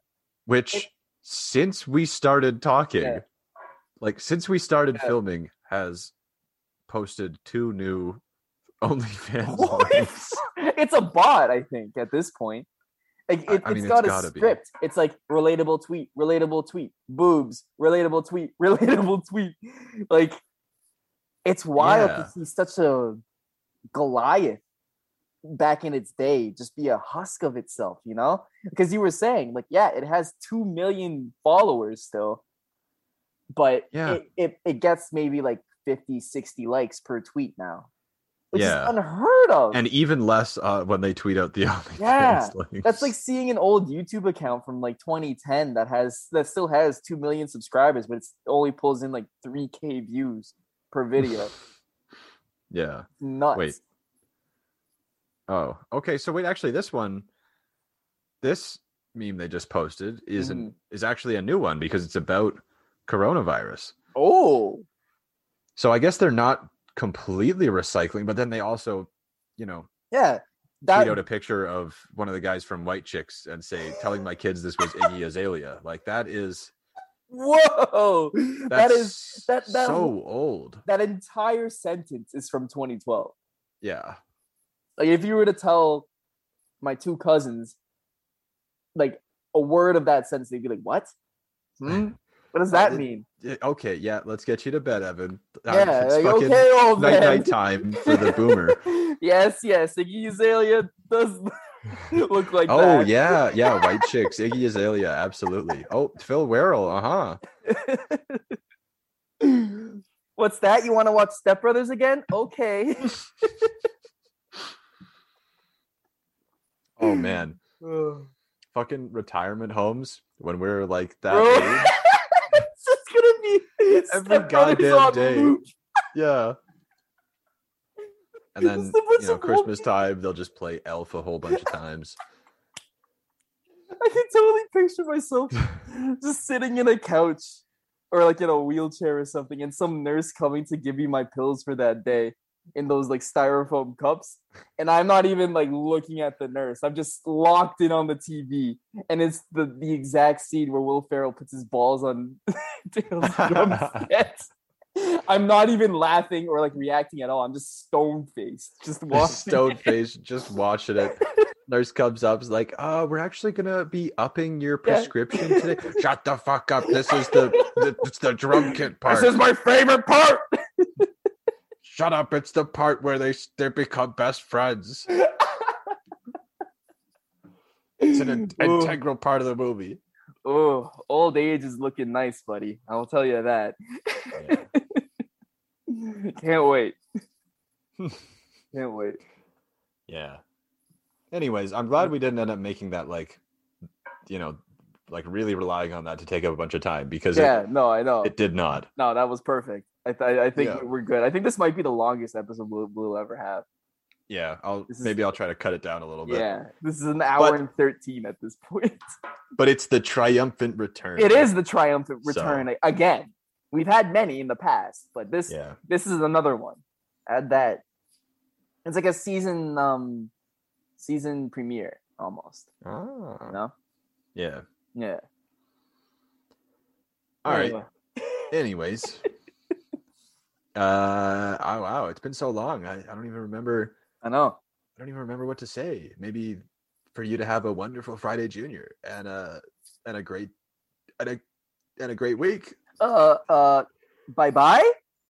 S3: which since we started talking,
S2: Yeah.
S3: Like since we started
S2: Yeah.
S3: filming, has posted two new OnlyFans
S2: it's a bot, I think, at this point. Like it,
S3: I mean,
S2: has
S3: it's
S2: got a
S3: gotta be.
S2: script. It's like relatable tweet, relatable tweet, boobs, relatable tweet, relatable tweet. Like it's wild
S3: Yeah.
S2: to see such a Goliath back in its day just be a husk of itself, you know? Because you were saying, like, yeah, it has two million followers still, but
S3: Yeah.
S2: it, it, it gets maybe like 50, 60 likes per tweet now. Which
S3: Yeah.
S2: is unheard of.
S3: and even less uh, when they tweet out the
S2: Yeah. That's like seeing an old YouTube account from like 2010 that has that still has two million subscribers, but it only pulls in like three k views per video.
S3: yeah.
S2: Nuts.
S3: Wait. Oh, okay. So wait, actually, this one, this meme they just posted isn't
S2: Mhm.
S3: is actually a new one because it's about coronavirus.
S2: Oh,
S3: So I guess they're not completely recycling, but then they also, you know,
S2: yeah.
S3: tweet out a picture of one of the guys from White Chicks and say, telling my kids this was Iggy Azalea. Like that is
S2: whoa.
S3: that's
S2: That is that that
S3: so old.
S2: that entire sentence is from 2012.
S3: Yeah.
S2: Like if you were to tell my two cousins like a word of that sentence, they'd be like, "What? Hmm? What does that
S3: it-
S2: mean?"
S3: Okay, yeah, let's get you to bed, Evan. Uh,
S2: Yeah,
S3: it's
S2: like,
S3: fucking
S2: okay, old
S3: night
S2: man.
S3: night time for the boomer.
S2: yes, yes, Iggy Azalea does look like that.
S3: oh
S2: that.
S3: yeah, yeah, White Chicks, Iggy Azalea, absolutely. Oh, Phil Werrell, uh-huh.
S2: What's that? You want to watch Step Brothers again? Okay.
S3: Oh man. Fucking retirement homes when we're like that age.
S2: it's just gonna be
S3: Every goddamn day.
S2: loop.
S3: Yeah. And then you know, Christmas time, they'll just play Elf a whole bunch of times.
S2: I can totally picture myself just sitting in a couch or like in a wheelchair or something, and some nurse coming to give me my pills for that day in those like styrofoam cups. And I'm not even like looking at the nurse. I'm just locked in on the TV. And it's the, the exact scene where Will Ferrell puts his balls on Dale's drum set. I'm not even laughing or like reacting at all. I'm just stone faced, just watching.
S3: Stone face, just watching it. Nurse comes up, is like, "Uh, we're actually gonna be upping your
S2: Yeah.
S3: prescription today." Shut the fuck up! This is the, the it's the drum kit part.
S2: This is my favorite part.
S3: Shut up! It's the part where they they become best friends. It's an in- integral part of the movie.
S2: Oh, old age is looking nice, buddy. I'll tell you that. Can't wait. Can't wait.
S3: Yeah. Anyways, I'm glad we didn't end up making that like, you know, like really relying on that to take up a bunch of time because
S2: Yeah, no, I know.
S3: it, it did not.
S2: no, that was perfect. I th- I think
S3: Yeah.
S2: we're good. I think this might be the longest episode we'll, we'll ever have.
S3: Yeah, I'll
S2: This is-
S3: maybe I'll try to cut it down a little bit.
S2: Yeah, this is an hour
S3: But-
S2: and thirteen at this point.
S3: But it's the triumphant return.
S2: It is the triumphant
S3: So-
S2: return again. We've had many in the past, but this
S3: Yeah.
S2: this is another one. Add that. It's like a season um season premiere almost.
S3: Ah.
S2: You know?
S3: Yeah.
S2: Yeah.
S3: All right.
S2: Anyway.
S3: Anyways. uh oh wow, it's been so long. I, I don't even remember
S2: I know.
S3: I don't even remember what to say. Maybe for you to have a wonderful Friday Junior and a and a great and a and a great week.
S2: Uh uh bye bye.